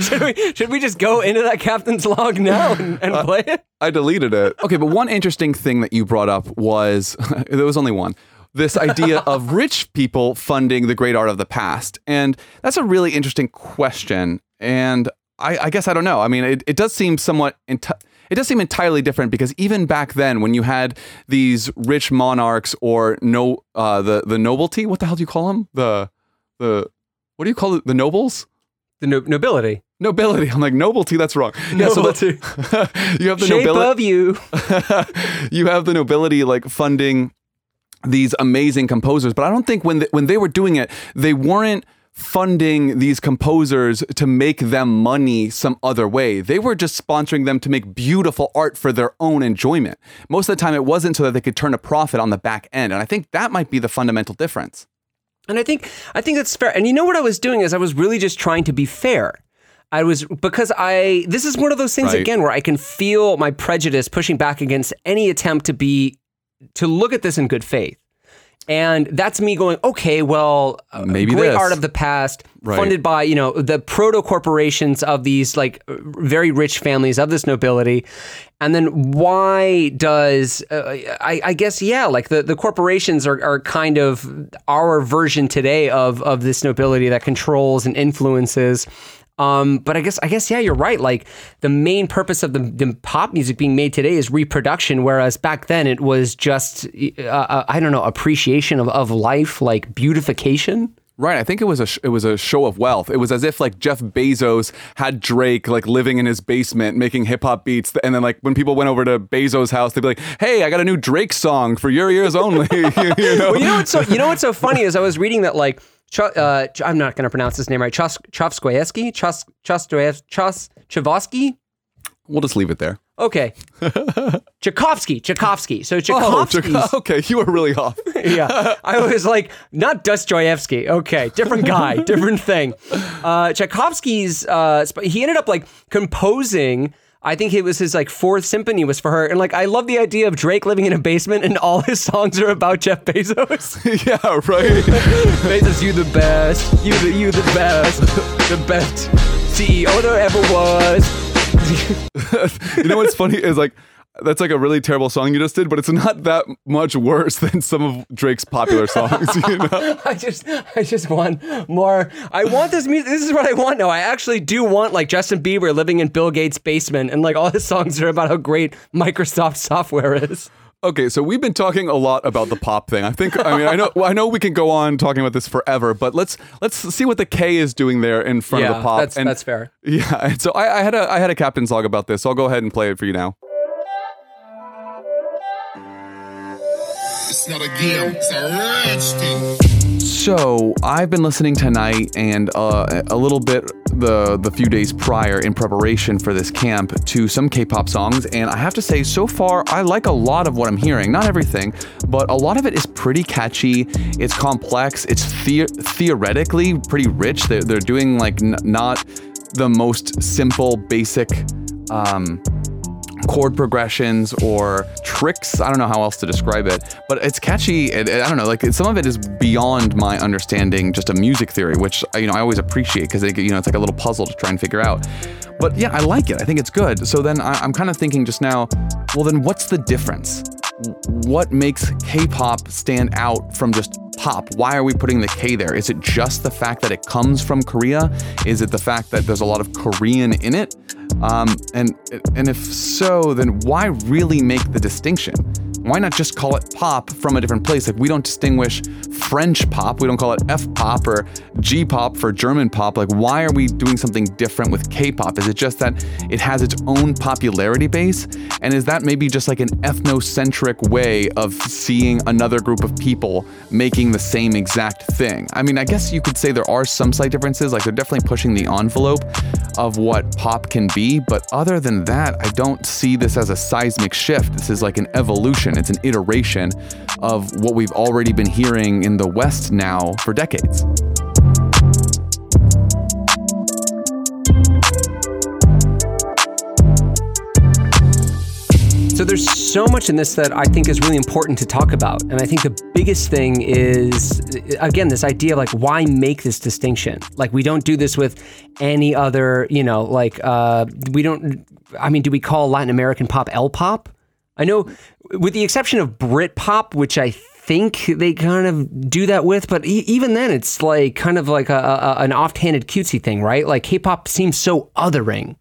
should, we, should we just go into that captain's log now and, and play it? I deleted it. Okay, but one interesting thing that you brought up was there was only one. This idea of rich people funding the great art of the past. And that's a really interesting question. And I, I guess I don't know. I mean, it, it does seem somewhat. Enti- it does seem entirely different because even back then, when you had these rich monarchs or no, uh, the the nobility, what the hell do you call them? The the what do you call it? The nobles? The no- nobility. Nobility. I'm like nobility. That's wrong. Yeah, so Nobility. the- you have the Shape nobility of you. you have the nobility like funding these amazing composers, but I don't think when they, when they were doing it, they weren't funding these composers to make them money some other way. They were just sponsoring them to make beautiful art for their own enjoyment. Most of the time, it wasn't so that they could turn a profit on the back end, and I think that might be the fundamental difference. And I think I think that's fair. And you know what I was doing is I was really just trying to be fair. I was because I this is one of those things Right. again where I can feel my prejudice pushing back against any attempt to be to look at this in good faith. And that's me going, okay, well, uh, Maybe great this. art of the past, Right. funded by you know the proto corporations of these like very rich families of this nobility, and then why does uh, I, I guess yeah, like the, the corporations are, are kind of our version today of of this nobility that controls and influences. Um, but I guess I guess yeah, you're right. Like the main purpose of the, the pop music being made today is reproduction, whereas back then it was just uh, uh, I don't know appreciation of, of life, like beautification. Right, I think it was a sh- it was a show of wealth. It was as if like Jeff Bezos had Drake like living in his basement making hip hop beats, and then like when people went over to Bezos' house, they'd be like, "Hey, I got a new Drake song for your ears only." you know? Well, you know what's so you know what's so funny is I was reading that like uh, I'm not going to pronounce his name right. Chos Chos Chos Chavosky. We'll just leave it there. Okay. Tchaikovsky, Tchaikovsky. So Oh, Tchaikovsky- okay, you were really off. yeah. I was like, not Dostoevsky. Okay, different guy, different thing. Uh, Tchaikovsky's, uh, he ended up like composing. I think it was his like fourth symphony was for her, and like I love the idea of Drake living in a basement and all his songs are about Jeff Bezos. yeah, right. Bezos, you the best, you the you the best, the best CEO there ever was. you know what's funny is like that's like a really terrible song you just did, but it's not that much worse than some of Drake's popular songs. You know? I just, I just want more. I want this music. This is what I want now. I actually do want like Justin Bieber living in Bill Gates' basement, and like all his songs are about how great Microsoft software is. Okay, so we've been talking a lot about the pop thing. I think I mean I know I know we can go on talking about this forever, but let's let's see what the K is doing there in front of the pop. that's and that's fair. yeah, and so I, I had a I had a captain's log about this. So I'll go ahead and play it for you now. It's not a game, it's a rich thing. So I've been listening tonight and uh, a little bit the the few days prior in preparation for this camp to some K-pop songs, and I have to say, so far I like a lot of what I'm hearing. Not everything, but a lot of it is pretty catchy. It's complex. It's the- theoretically pretty rich. They're, they're doing like n- not the most simple, basic. Um, chord progressions or tricks. I don't know how else to describe it, but it's catchy. It, I don't know, like some of it is beyond my understanding, just a music theory, which you know I always appreciate because you know it's like a little puzzle to try and figure out. But yeah, I like it. I think it's good. So then I, I'm kind of thinking just now, well then what's the difference? What makes K-pop stand out from just pop? Why are we putting the K there? Is it just the fact that it comes from Korea? Is it the fact that there's a lot of Korean in it? Um, and and if so, then why really make the distinction? Why not just call it pop from a different place? Like we don't distinguish French pop, we don't call it F pop or G pop for German pop. Like why are we doing something different with K-pop? Is it just that it has its own popularity base? And is that maybe just like an ethnocentric way of seeing another group of people making the same exact thing? I mean, I guess you could say there are some slight differences. Like they're definitely pushing the envelope of what pop can be, but other than that, I don't see this as a seismic shift. This is like an evolution. It's an iteration of what we've already been hearing in the West now for decades. So there's so much in this that I think is really important to talk about. And I think the biggest thing is again this idea of like why make this distinction? Like we don't do this with any other, you know, like uh we don't I mean, do we call Latin American pop L pop? I know with the exception of Brit pop, which I think they kind of do that with, but e- even then it's like kind of like a, a, an offhanded cutesy thing, right? Like K-pop seems so othering.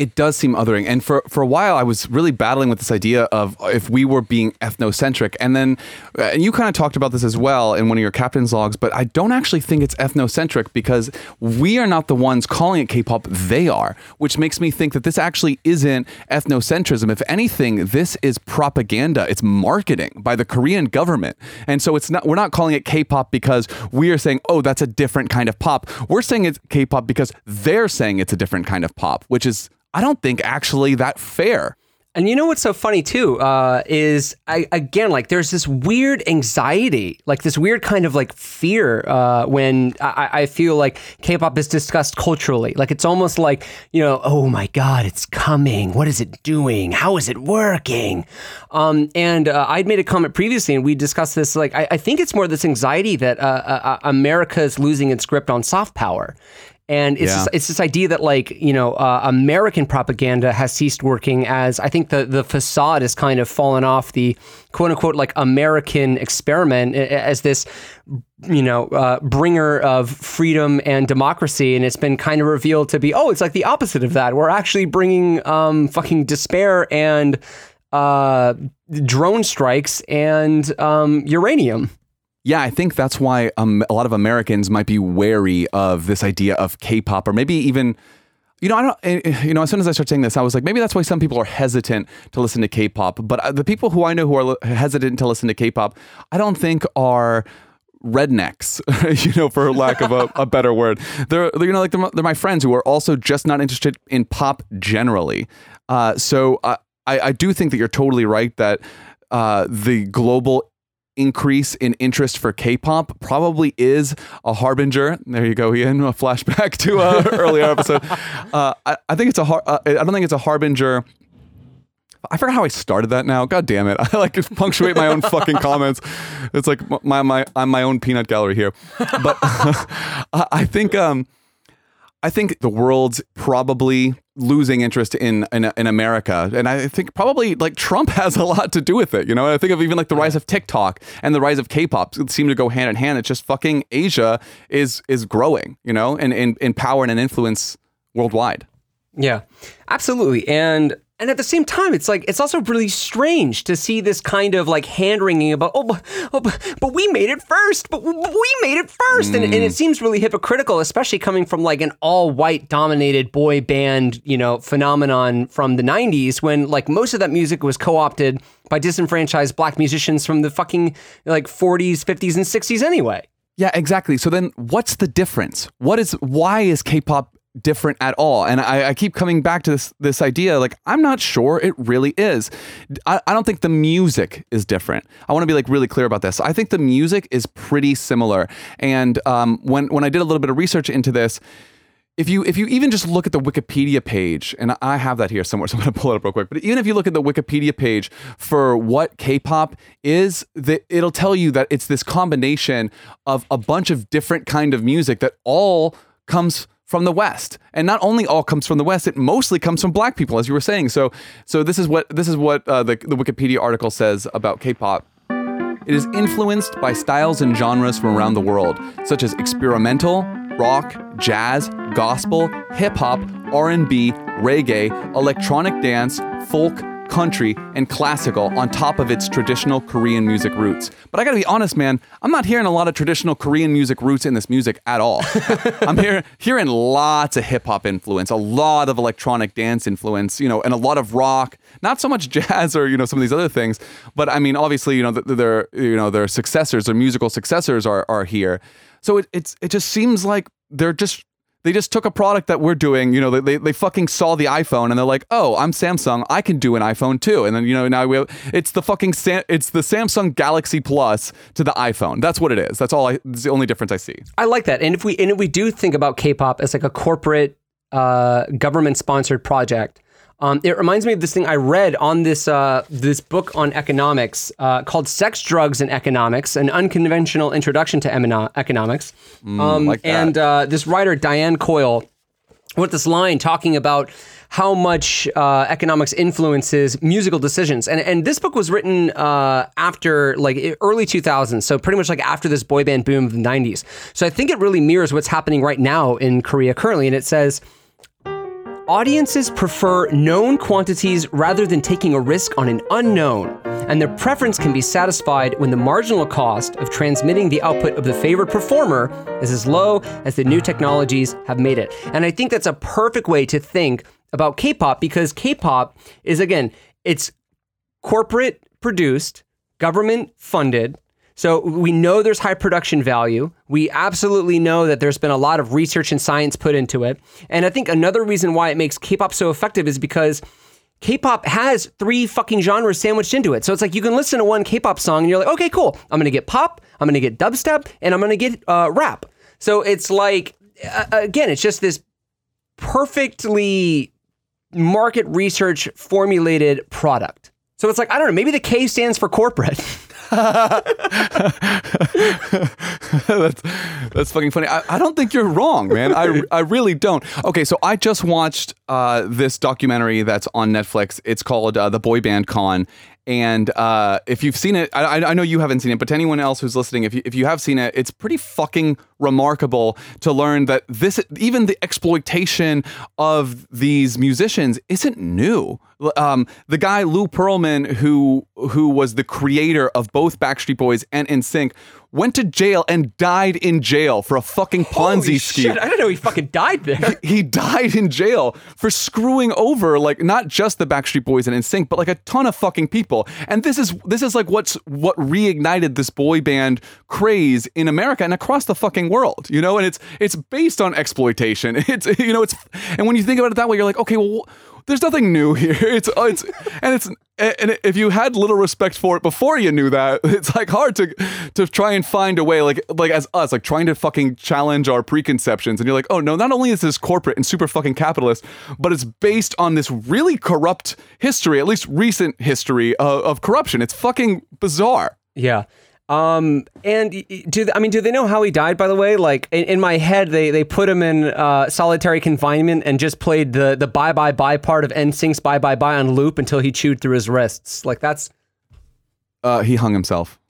It does seem othering. And for, for a while, I was really battling with this idea of if we were being ethnocentric. And then, uh, and you kind of talked about this as well in one of your captain's logs, but I don't actually think it's ethnocentric because we are not the ones calling it K pop, they are, which makes me think that this actually isn't ethnocentrism. If anything, this is propaganda, it's marketing by the Korean government. And so it's not, we're not calling it K pop because we are saying, oh, that's a different kind of pop. We're saying it's K pop because they're saying it's a different kind of pop, which is I don't think actually that fair. And you know what's so funny too uh, is I, again like there's this weird anxiety, like this weird kind of like fear uh, when I, I feel like K-pop is discussed culturally. Like it's almost like you know, oh my god, it's coming. What is it doing? How is it working? Um, and uh, I'd made a comment previously, and we discussed this. Like I, I think it's more this anxiety that uh, uh, America is losing its grip on soft power. And it's Yeah. this, it's this idea that like you know uh, American propaganda has ceased working as I think the the facade has kind of fallen off the quote unquote like American experiment as this you know uh, bringer of freedom and democracy, and it's been kind of revealed to be oh it's like the opposite of that. We're actually bringing um, fucking despair and uh, drone strikes and um, uranium. Yeah, I think that's why um, a lot of Americans might be wary of this idea of K-pop, or maybe even, you know, I don't, eh, eh, you know, as soon as I start saying this, I was like, maybe that's why some people are hesitant to listen to K-pop. But uh, the people who I know who are hesitant to listen to K-pop, I don't think are rednecks, you know, for lack of a, a better word. They're, they're, you know, like they're, they're my friends who are also just not interested in pop generally. Uh, so uh, I, I do think that you're totally right that uh, the global increase in interest for K-pop probably is a harbinger. There you go, Ian. A flashback to a earlier episode. Uh, I, I think it's a. Har- uh, I don't think it's a harbinger. I forgot how I started that now. God damn it! I like to punctuate my own fucking comments. It's like my my I'm my own peanut gallery here. But I I think um I think the world's probably losing interest in, in in America, and I think probably like Trump has a lot to do with it. You know, I think of even like the rise of TikTok and the rise of K-pop seem to go hand in hand. It's just fucking Asia is is growing, you know, and in, in power and in influence worldwide. Yeah, absolutely. And and at the same time, it's like it's also really strange to see this kind of like hand wringing about oh, but, oh but, we made it first, but, we made it first, and, and it mm. seems really hypocritical, especially coming from like an all white dominated boy band you know phenomenon from the '90s when like most of that music was co opted by disenfranchised black musicians from the fucking like 40s, 50s, and 60s anyway. Yeah, exactly. So then what's the difference? What is why is K-pop different at all? And I, I keep coming back to this this idea, like, I'm not sure it really is. I, I don't think the music is different. I want to be like really clear about this. I think the music is pretty similar. And um, when when I did a little bit of research into this, if you if you even just look at the Wikipedia page, and I have that here somewhere, so I'm gonna pull it up real quick. But even if you look at the Wikipedia page for what K-pop is, that it'll tell you that it's this combination of a bunch of different kind of music that all comes from the West, and not only all comes from the West, it mostly comes from Black people, as you were saying. So, so this is what this is what uh, the the Wikipedia article says about K-pop. It is influenced by styles and genres from around the world, such as experimental, rock, jazz, gospel, hip hop, R&B, reggae, electronic dance, folk, country, and classical on top of its traditional Korean music roots. But I got to be honest, man, I'm not hearing a lot of traditional Korean music roots in this music at all. I'm hearing hearing lots of hip hop influence, a lot of electronic dance influence, you know, and a lot of rock. Not so much jazz or you know some of these other things, but I mean, obviously, you know, their you know their successors, their musical successors are are here. So it it's it just seems like they're just they just took a product that we're doing, you know, they, they, fucking saw the iPhone and they're like, oh, I'm Samsung, I can do an iPhone too. And then, you know, now we have, it's the fucking, Sam, it's the Samsung Galaxy Plus to the iPhone. That's what it is. That's all I, the only difference I see. I like that. And if we and if we do think about K-pop as like a corporate, uh, government-sponsored project, um, it reminds me of this thing I read on this uh, this book on economics uh, called "Sex, Drugs, and Economics: An Unconventional Introduction to Emino- Economics." um, like and uh, this writer Diane Coyle wrote this line talking about how much uh, economics influences musical decisions. And and this book was written uh, after like early 2000s, so pretty much like after this boy band boom of the 90s. So I think it really mirrors what's happening right now in Korea currently. And it says. Audiences prefer known quantities rather than taking a risk on an unknown, and their preference can be satisfied when the marginal cost of transmitting the output of the favored performer is as low as the new technologies have made it. And I think that's a perfect way to think about K-pop because K-pop is again, it's corporate produced, government funded. So we know there's high production value. We absolutely know that there's been a lot of research and science put into it. And I think another reason why it makes K-pop so effective is because K-pop has three fucking genres sandwiched into it. So it's like you can listen to one K-pop song and you're like, okay, cool. I'm gonna get pop, I'm gonna get dubstep, and I'm gonna get uh, rap. So it's like, uh, again, it's just this perfectly market research formulated product. So it's like, I don't know, maybe the K stands for corporate. that's that's fucking funny. I, I don't think you're wrong, man. I, I really don't. Okay, so I just watched uh, this documentary that's on Netflix. It's called uh, The Boy Band Con. And uh, if you've seen it, I, I- know you haven't seen it, but to anyone else who's listening, if you, if you have seen it, it's pretty fucking remarkable to learn that this, even the exploitation of these musicians, isn't new. Um, the guy Lou Pearlman, who who was the creator of both Backstreet Boys and NSYNC, went to jail and died in jail for a fucking Ponzi Holy scheme. shit, I didn't know he fucking died there. he died in jail for screwing over like not just the Backstreet Boys and NSYNC, but like a ton of fucking people. And this is this is like what's what reignited this boy band craze in America and across the fucking world. You know, and it's it's based on exploitation. It's you know it's and when you think about it that way, you're like, okay, well. There's nothing new here. It's oh, it's and it's and if you had little respect for it before you knew that, it's like hard to to try and find a way like like as us like trying to fucking challenge our preconceptions and you're like, "Oh no, not only is this corporate and super fucking capitalist, but it's based on this really corrupt history, at least recent history of, of corruption. It's fucking bizarre." Yeah. Um, and do I mean do they know how he died? By the way, like in, in my head, they they put him in uh, solitary confinement and just played the the bye bye bye part of NSYNC's bye bye bye on loop until he chewed through his wrists. Like that's Uh, he hung himself.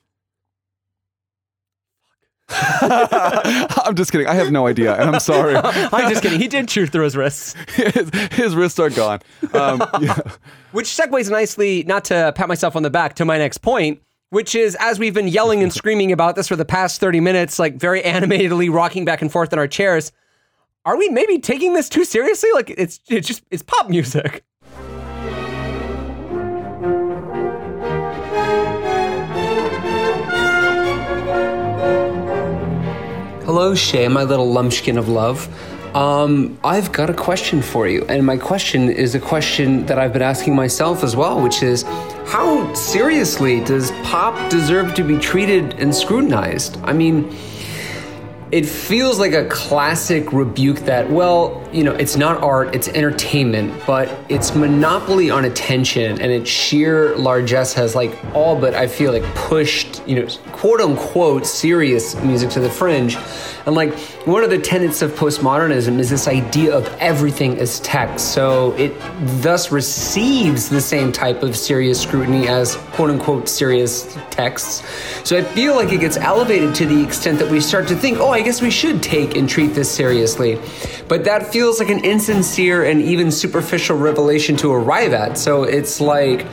I'm just kidding. I have no idea, and I'm sorry. I'm just kidding. He did chew through his wrists, his, his wrists are gone. Um, yeah. which segues nicely. Not to pat myself on the back to my next point. Which is, as we've been yelling and screaming about this for the past 30 minutes, like very animatedly rocking back and forth in our chairs, are we maybe taking this too seriously? Like it's it's just it's pop music. Hello, Shay, my little lumpkin of love. Um, I've got a question for you, and my question is a question that I've been asking myself as well, which is how seriously does pop deserve to be treated and scrutinized? I mean, it feels like a classic rebuke that, well, you know, it's not art, it's entertainment, but its monopoly on attention and its sheer largesse has like all but I feel like pushed, you know, quote unquote serious music to the fringe. And like one of the tenets of postmodernism is this idea of everything as text. So it thus receives the same type of serious scrutiny as quote unquote serious texts. So I feel like it gets elevated to the extent that we start to think, oh, I guess we should take and treat this seriously. But that feels like an insincere and even superficial revelation to arrive at. So it's like,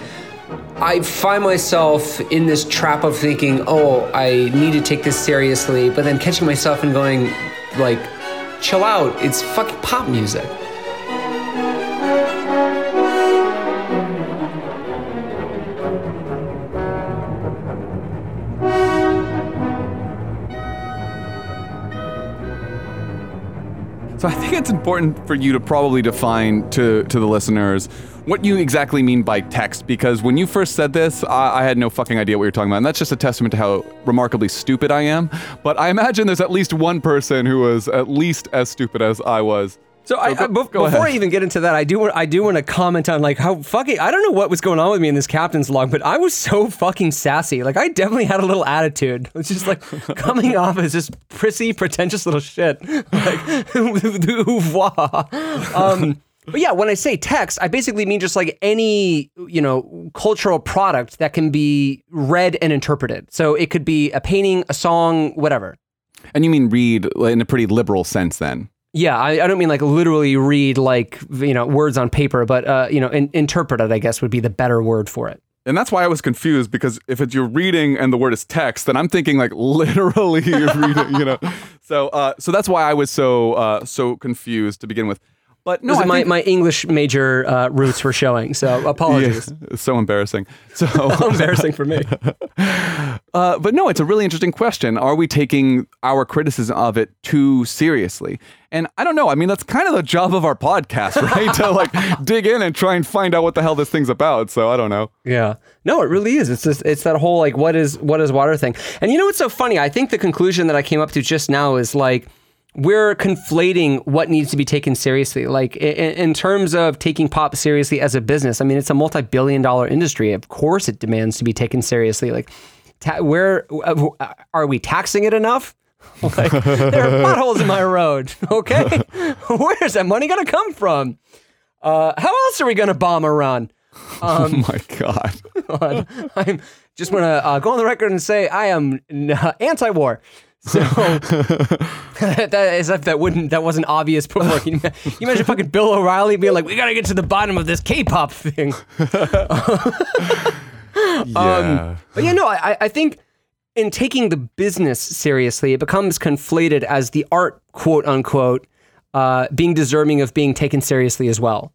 I find myself in this trap of thinking, oh, I need to take this seriously, but then catching myself and going, like, chill out, it's fucking pop music. So I think it's important for you to probably define to to the listeners what you exactly mean by text, because when you first said this, I, I had no fucking idea what you're talking about, and that's just a testament to how remarkably stupid I am. But I imagine there's at least one person who was at least as stupid as I was. So I, go- go before ahead. I even get into that, I do want I do want to comment on like how fucking I don't know what was going on with me in this captain's log, but I was so fucking sassy. Like I definitely had a little attitude. It's just like coming off as just prissy, pretentious little shit. Like um, but yeah, when I say text, I basically mean just like any you know cultural product that can be read and interpreted. So it could be a painting, a song, whatever. And you mean read in a pretty liberal sense, then? Yeah, I, I don't mean like literally read like you know words on paper, but uh, you know in, interpret it. I guess would be the better word for it. And that's why I was confused because if it's you're reading and the word is text, then I'm thinking like literally you're reading, you know. So uh, so that's why I was so uh, so confused to begin with. But no, my, think- my English major uh, roots were showing, so apologies. Yeah, so embarrassing. So, Embarrassing for me. uh, but no, it's a really interesting question. Are we taking our criticism of it too seriously? And I don't know. I mean, that's kind of the job of our podcast, right? to like dig in and try and find out what the hell this thing's about. So I don't know. Yeah. No, it really is. It's just it's that whole like what is what is water thing. And you know what's so funny? I think the conclusion that I came up to just now is like we're conflating what needs to be taken seriously. Like in, in terms of taking pop seriously as a business. I mean, it's a multi-billion dollar industry. Of course, it demands to be taken seriously. Like, ta- where uh, are we taxing it enough? Like, there are potholes in my road. Okay, where's that money gonna come from? Uh, how else are we gonna bomb Iran? oh my god. God. I'm just want to uh, go on the record and say I am n- anti-war. So that as if that wouldn't that wasn't obvious before. You, you imagine fucking Bill O'Reilly being like, "We got to get to the bottom of this K-pop thing." yeah. But yeah, no, I- I think in taking the business seriously, it becomes conflated as the art, quote unquote, uh, being deserving of being taken seriously as well.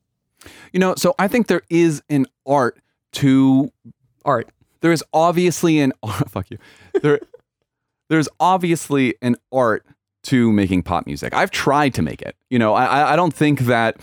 You know, so I think there is an art to Art. there is obviously an fuck you. There there's obviously an art to making pop music. I've tried to make it. You know, I I- I don't think that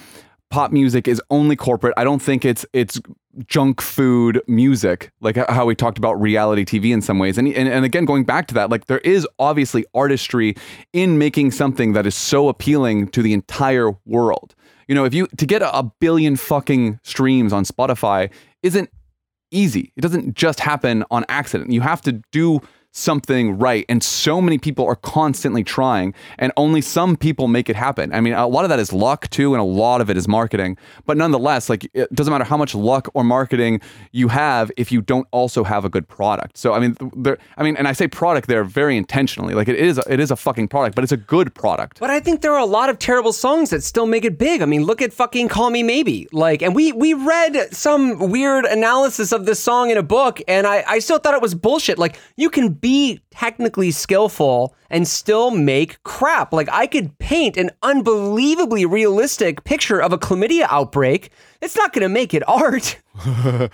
pop music is only corporate. I don't think it's it's junk food music, like how we talked about reality TV in some ways. And, and and again, going back to that, like there is obviously artistry in making something that is so appealing to the entire world. You know, if you to get a, billion fucking streams on Spotify isn't easy. It doesn't just happen on accident. You have to do something right. And so many people are constantly trying, and only some people make it happen. I mean, a lot of that is luck too, and a lot of it is marketing. But nonetheless, like it doesn't matter how much luck or marketing you have if you don't also have a good product. So I mean, there. I mean, and I say product there very intentionally. Like it is, a, it is a fucking product, but it's a good product. But I think there are a lot of terrible songs that still make it big. I mean, look at fucking Call Me Maybe. Like, and we we read some weird analysis of this song in a book, and I, I still thought it was bullshit. Like, you can be technically skillful and still make crap. Like, I could paint an unbelievably realistic picture of a chlamydia outbreak. It's not going to make it art. I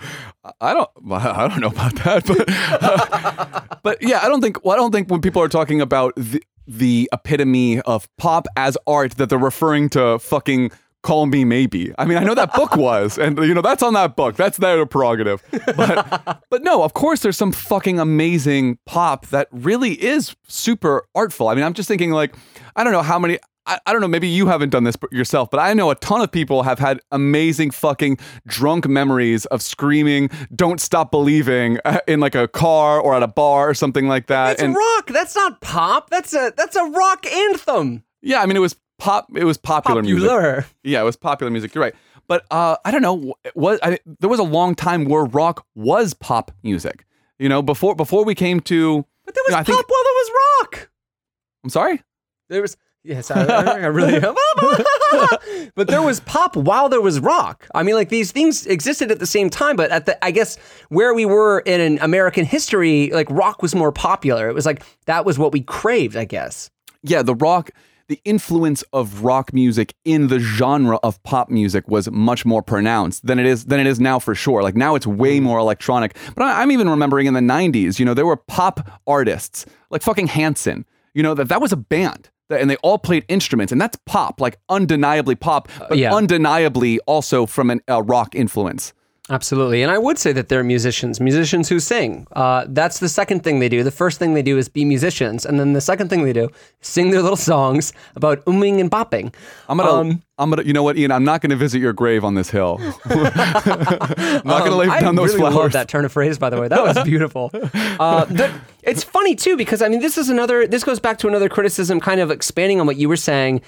don't, I don't know about that, but, uh, but yeah, I don't think. Well, I don't think when people are talking about the, the epitome of pop as art that they're referring to fucking "Call Me Maybe." I mean, I know that book was, and you know that's on that book. That's their prerogative. But, but no, of course, there's some fucking amazing pop that really is super artful. I mean, I'm just thinking like, I don't know how many. I, I don't know, maybe you haven't done this yourself, but I know a ton of people have had amazing fucking drunk memories of screaming, don't stop believing in like a car or at a bar or something like that. It's and rock. That's not pop. That's a that's a rock anthem. yeah, I mean, it was pop, it was popular, music. Popular. Yeah, it was popular music. You're right. But uh, I don't know. What I, there was a long time where rock was pop music. You know, before before we came to. But there was you know, pop think- while there was rock. I'm sorry. There was yes, I, I really. but there was pop while there was rock. I mean, like these things existed at the same time, but at the I guess where we were in an American history, like rock was more popular. It was like that was what we craved, I guess. yeah, the rock, the influence of rock music in the genre of pop music was much more pronounced than it is than it is now for sure. Like now it's way more electronic. But I, I'm even remembering in the '90s, you know, there were pop artists like fucking Hanson. You know that that was a band. that- And they all played instruments, and that's pop, like undeniably pop, but yeah. undeniably also from an- a rock influence. Absolutely. And I would say that they're musicians, musicians who sing. Uh, that's the second thing they do. The first thing they do is be musicians. And then the second thing they do, sing their little songs about umming and bopping. I'm gonna, Um, I'm gonna, you know what, Ian? I'm not gonna visit your grave on this hill. I'm not gonna lay Um, I down those really love that turn of phrase, by the way. That was beautiful. Uh, it's funny too because I mean, this is another. This goes back to another criticism, kind of expanding on what you were saying.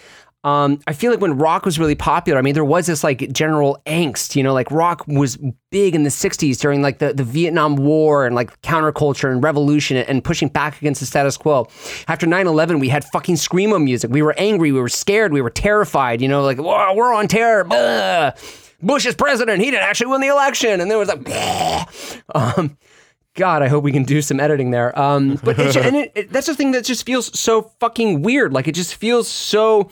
Um, I feel like when rock was really popular, I mean, there was this like general angst. You know, like rock was big in the '60s during like the, the Vietnam War and like counterculture and revolution and pushing back against the status quo. After 9/11, we had fucking screamo music. We were angry. We were scared. We were terrified. You know, like Whoa, we're on terror. Bush is president. He didn't actually win the election. And there was like, um, God, I hope we can do some editing there. Um, but it, it, that's the thing that just feels so fucking weird. Like it just feels so,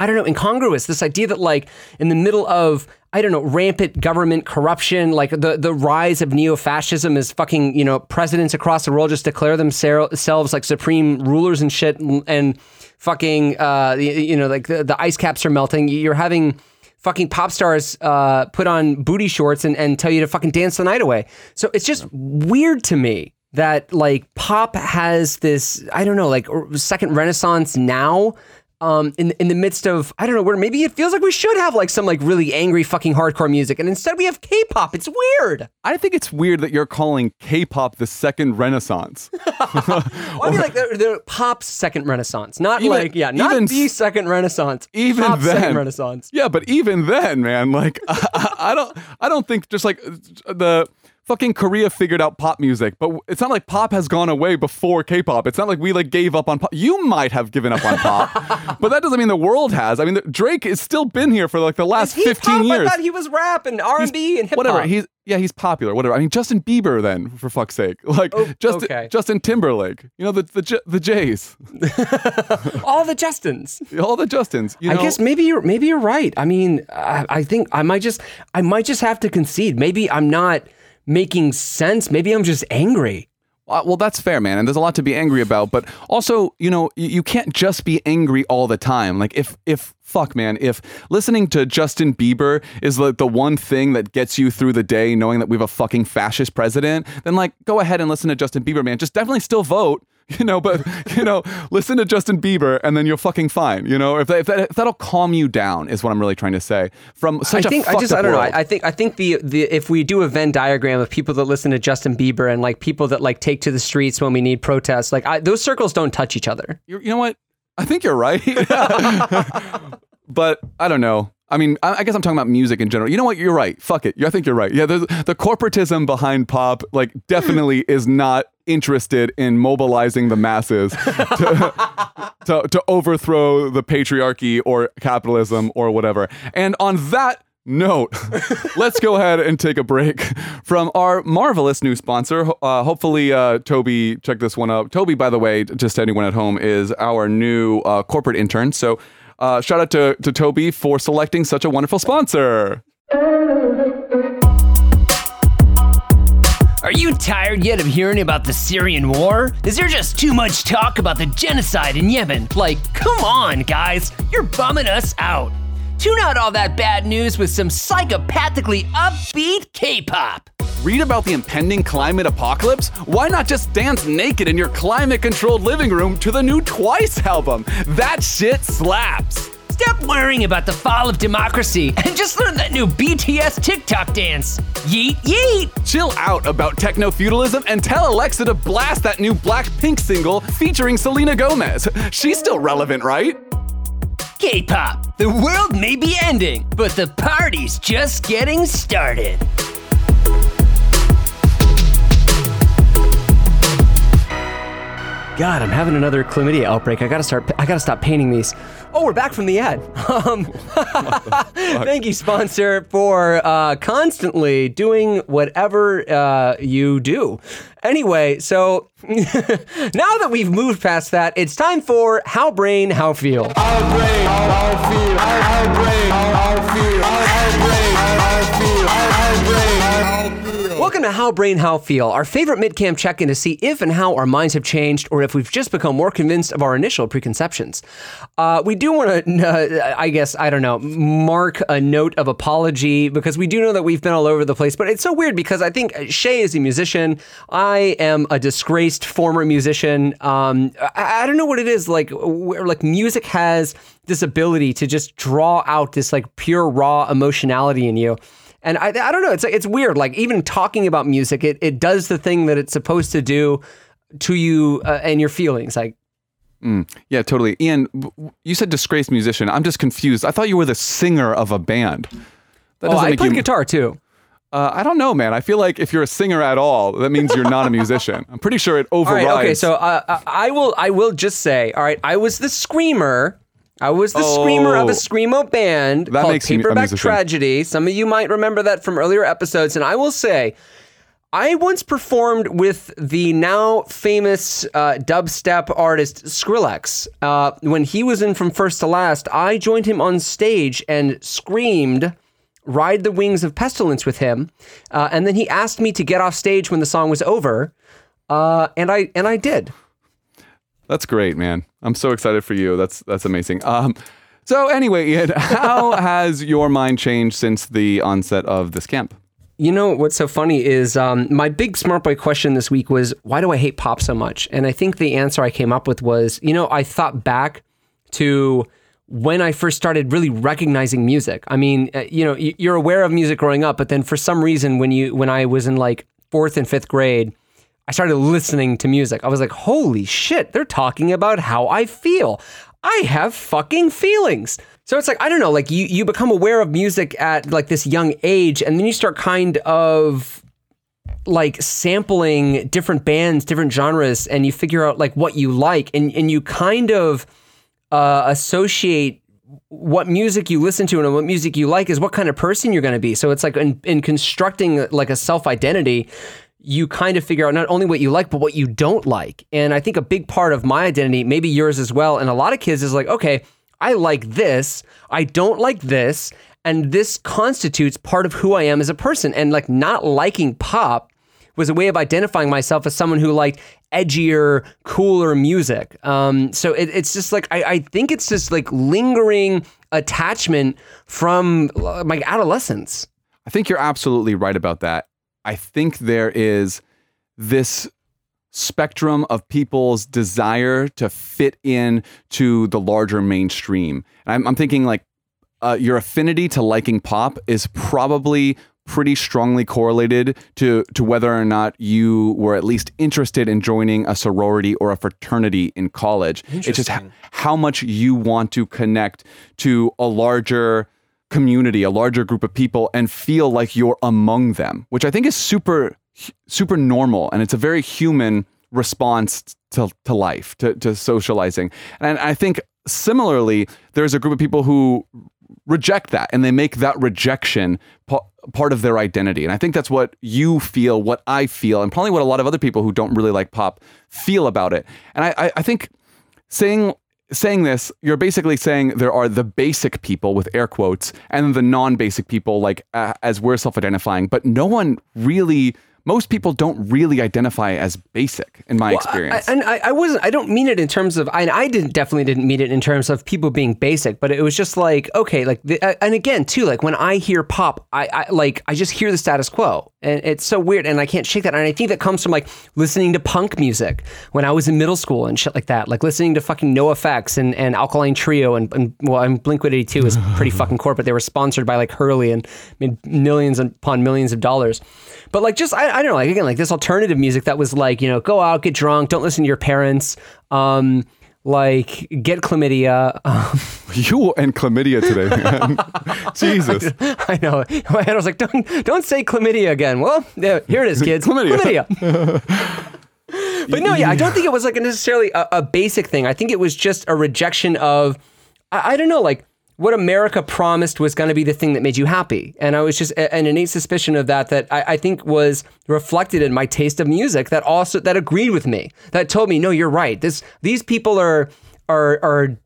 I don't know, incongruous. This idea that like in the middle of I don't know, rampant government corruption, like the the rise of neo-fascism as fucking, you know, presidents across the world just declare themselves like supreme rulers and shit and fucking uh you, you know, like the, the ice caps are melting. You're having fucking pop stars uh, put on booty shorts and, and tell you to fucking dance the night away. So it's just weird to me that like pop has this, I don't know, like second renaissance now. Um, in in the midst of I don't know where maybe it feels like we should have like some like really angry fucking hardcore music and instead we have K-pop. It's weird. I think it's weird that you're calling K-pop the second renaissance. Well, I mean like the, the pop's second renaissance, not Even- like yeah, not even the second renaissance. even pop's second then- renaissance. yeah, but even then, man, like I, I don't, I don't think just like the fucking Korea figured out pop music, but it's not like pop has gone away before K-pop. It's not like we like gave up on pop. You might have given up on pop, but that doesn't mean the world has. I mean, the, Drake has still been here for like the last 15 pop, years. I thought he was rap and R and B and hip hop. Whatever. He's yeah, he's popular. Whatever. I mean, Justin Bieber then, for fuck's sake. Like oh, Justin okay. Justin Timberlake. You know the the J- the Jays. all the Justins. All the Justins. You I guess maybe you're maybe you're right. I mean, I, I think I might just I might just have to concede. Maybe I'm not making sense. Maybe I'm just angry. Uh, well, that's fair, man, and there's a lot to be angry about. But also, you know, you, can't just be angry all the time. Like if if fuck, man, if listening to Justin Bieber is like the one thing that gets you through the day, knowing that we have a fucking fascist president, then like go ahead and listen to Justin Bieber, man. Just definitely still vote. You know, but you know, listen to Justin Bieber, and then you're fucking fine. You know, if, that, if, that, if that'll calm you down, is what I'm really trying to say. From such I think a I just I don't know. I, I think I think the the if we do a Venn diagram of people that listen to Justin Bieber and like people that like take to the streets when we need protests, like I, those circles don't touch each other. You're, you know what? I think you're right. but I don't know. I mean, I, I guess I'm talking about music in general. You know what? You're right. Fuck it. I think you're right. Yeah, the corporatism behind pop, like, definitely is not interested in mobilizing the masses to, to, to overthrow the patriarchy or capitalism or whatever. And on that note, let's go ahead and take a break from our marvelous new sponsor. Uh, hopefully, uh, Toby check this one out. Toby, by the way, just to anyone at home, is our new uh, corporate intern. So, uh, shout out to, to Toby for selecting such a wonderful sponsor. Are you tired yet of hearing about the Syrian war? Is there just too much talk about the genocide in Yemen? Like, come on, guys, you're bumming us out. Tune out all that bad news with some psychopathically upbeat K pop. Read about the impending climate apocalypse? Why not just dance naked in your climate controlled living room to the new Twice album? That shit slaps! Stop worrying about the fall of democracy and just learn that new BTS TikTok dance. Yeet, yeet! Chill out about techno feudalism and tell Alexa to blast that new Blackpink single featuring Selena Gomez. She's still relevant, right? K pop. The world may be ending, but the party's just getting started. God, I'm having another chlamydia outbreak. I gotta start. I gotta stop painting these. Oh, we're back from the ad. Um, thank you, sponsor, for uh, constantly doing whatever uh, you do. Anyway, so now that we've moved past that, it's time for how brain, how feel. Welcome to How Brain How Feel, our favorite mid-camp check-in to see if and how our minds have changed, or if we've just become more convinced of our initial preconceptions. Uh, we do want to, uh, I guess, I don't know, mark a note of apology because we do know that we've been all over the place. But it's so weird because I think Shay is a musician. I am a disgraced former musician. Um, I, I don't know what it is like. Where like music has this ability to just draw out this like pure raw emotionality in you. And I, I don't know. It's it's weird. Like even talking about music, it, it does the thing that it's supposed to do to you uh, and your feelings. Like Yeah, totally. Ian, you said disgraced musician. I'm just confused. I thought you were the singer of a band. That oh, doesn't I play you. guitar too. Uh, I don't know, man. I feel like if you're a singer at all, that means you're not a musician. I'm pretty sure it All overrides. right. Okay. So uh, uh, I will I will just say. All right. I was the screamer. I was the screamer of Oh. a screamo band That called Paperback musician. Tragedy. Some of you might remember that from earlier episodes. And I will say, I once performed with the now famous uh, dubstep artist Skrillex. Uh, when he was in From First to Last, I joined him on stage and screamed Ride the Wings of Pestilence with him. Uh, and then he asked me to get off stage when the song was over. Uh, and I and I did. That's great, man. I'm so excited for you. That's that's amazing. Um, so anyway, Ian, how has your mind changed since the onset of this camp? You know what's so funny is um, my big smart boy question this week was why do I hate pop so much? And I think the answer I came up with was you know I thought back to when I first started really recognizing music. I mean, uh, you know, you're aware of music growing up, but then for some reason when you when I was in like fourth and fifth grade, I started listening to music. I was like, holy shit, they're talking about how I feel. I have fucking feelings. So it's like, I don't know, like you, you become aware of music at like this young age, and then you start kind of like sampling different bands, different genres, and you figure out like what you like, and and you kind of uh, associate what music you listen to and what music you like is what kind of person you're going to be. So it's like in, in constructing like a self identity, you kind of figure out not only what you like, but what you don't like. And I think a big part of my identity, maybe yours as well, and a lot of kids is like, okay, I like this, I don't like this, and this constitutes part of who I am as a person. And like not liking pop was a way of identifying myself as someone who liked edgier, cooler music. Um, so it, it's just like I, I think it's just like lingering attachment from my adolescence. I think you're absolutely right about that. I think there is this spectrum of people's desire to fit in to the larger mainstream. And I'm, I'm thinking like uh, your affinity to liking pop is probably pretty strongly correlated to to whether or not you were at least interested in joining a sorority or a fraternity in college. It's just how much you want to connect to a larger community, a larger group of people and feel like you're among them, which I think is super super normal and it's a very human response to, to life, to, to socializing. And I think similarly, there's a group of people who reject that and they make that rejection pa- part of their identity. And I think that's what you feel, what I feel, and probably what a lot of other people who don't really like pop feel about it. And I, I think saying saying this, you're basically saying there are the basic people with air quotes and the non-basic people, like uh, as we're self-identifying. But no one really most people don't really identify as basic in my experience. I, and I, I wasn't. I don't mean it in terms of. I, I didn't definitely didn't mean it in terms of people being basic. But it was just like okay, like the, uh, and again too, like when I hear pop, I, I like I just hear the status quo, and it's so weird, and I can't shake that. And I think that comes from like listening to punk music when I was in middle school and shit like that, like listening to fucking NOFX and, and Alkaline Trio and, and well, and Blink One Eighty Two is pretty fucking corporate. They were sponsored by like Hurley and made millions upon millions of dollars. But like just I, I don't know, like again, like this alternative music that was like, you know, go out, get drunk, don't listen to your parents, um, like get chlamydia. Um, you and chlamydia today, man. Jesus. I know. My head I was like, don't don't say chlamydia again. Well, yeah, here it is, kids. Chlamydia. but no, yeah, I don't think it was like necessarily a, a basic thing. I think it was just a rejection of I, I don't know, like what America promised was going to be the thing that made you happy. And I was just an innate suspicion of that that I, I think was reflected in my taste of music that also that agreed with me. That told me, no, you're right. This these people are are are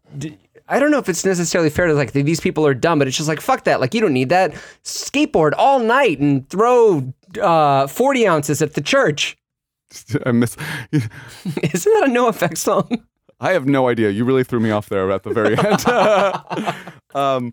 I don't know if it's necessarily fair to like these people are dumb, but it's just like fuck that. Like you don't need that. Skateboard all night and throw uh, forty ounces at the church. I miss. Isn't that a NOFX song? I have no idea. You really threw me off there at the very end. um,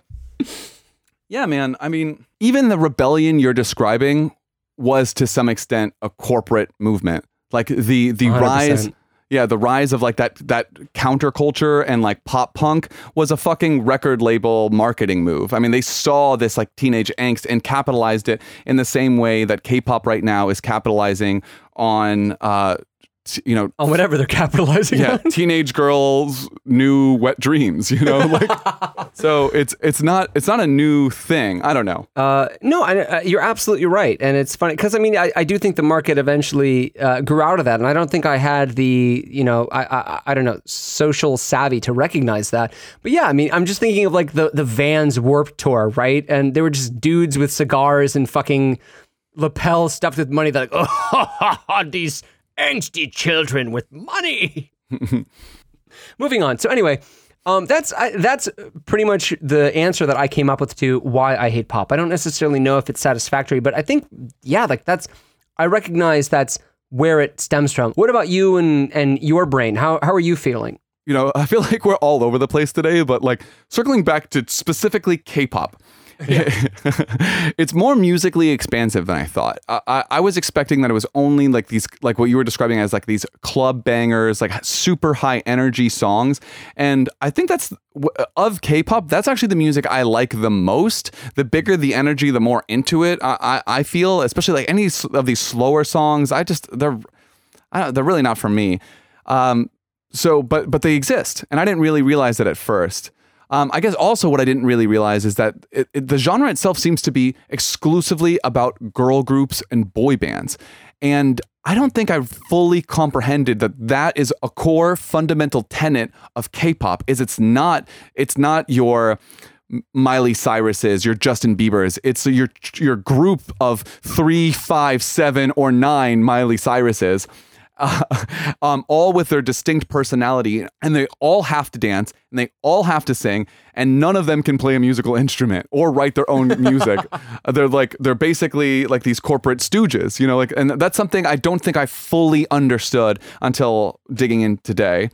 yeah, man. I mean, even the rebellion you're describing was to some extent a corporate movement. Like the the 100%. rise, yeah, the rise of like that that counterculture and like pop punk was a fucking record label marketing move. I mean, they saw this like teenage angst and capitalized it in the same way that K-pop right now is capitalizing on uh t- you know On whatever they're capitalizing yeah, on. teenage girls' new wet dreams. You know, like so it's it's not it's not a new thing. I don't know. Uh, no, I, uh, you're absolutely right, and it's funny because I mean I, I do think the market eventually uh, grew out of that, and I don't think I had the you know I, I I don't know social savvy to recognize that. But yeah, I mean I'm just thinking of like the the Vans Warped Tour, right? And they were just dudes with cigars and fucking lapels stuffed with money. That like oh these angsty children with money. Moving on. So anyway, um, that's I, that's pretty much the answer that I came up with to why I hate pop. I don't necessarily know if it's satisfactory, but I think yeah, like that's I recognize that's where it stems from. What about you and and your brain? How how are you feeling? You know, I feel like we're all over the place today, but like circling back to specifically K-pop. it's more musically expansive than I thought. I, I, I was expecting that it was only like these, like what you were describing as like these club bangers, like super high energy songs. And I think that's of K-pop. That's actually the music I like the most. The bigger the energy, the more into it I, I, I feel. Especially like any of these slower songs. I just they're they're really not for me. Um, so, but but they exist, and I didn't really realize it at first. Um, I guess also what I didn't really realize is that it, it- the genre itself seems to be exclusively about girl groups and boy bands. And I don't think I've fully comprehended that that is a core fundamental tenet of K-pop is it's not it's not your Miley Cyrus's, your Justin Bieber's. It's your your group of three, five, seven, or nine Miley Cyrus's, uh, um, all with their distinct personality, and they all have to dance and they all have to sing, and none of them can play a musical instrument or write their own music. Uh, they're like they're basically like these corporate stooges, you know. Like, and that's something I don't think I fully understood until digging in today.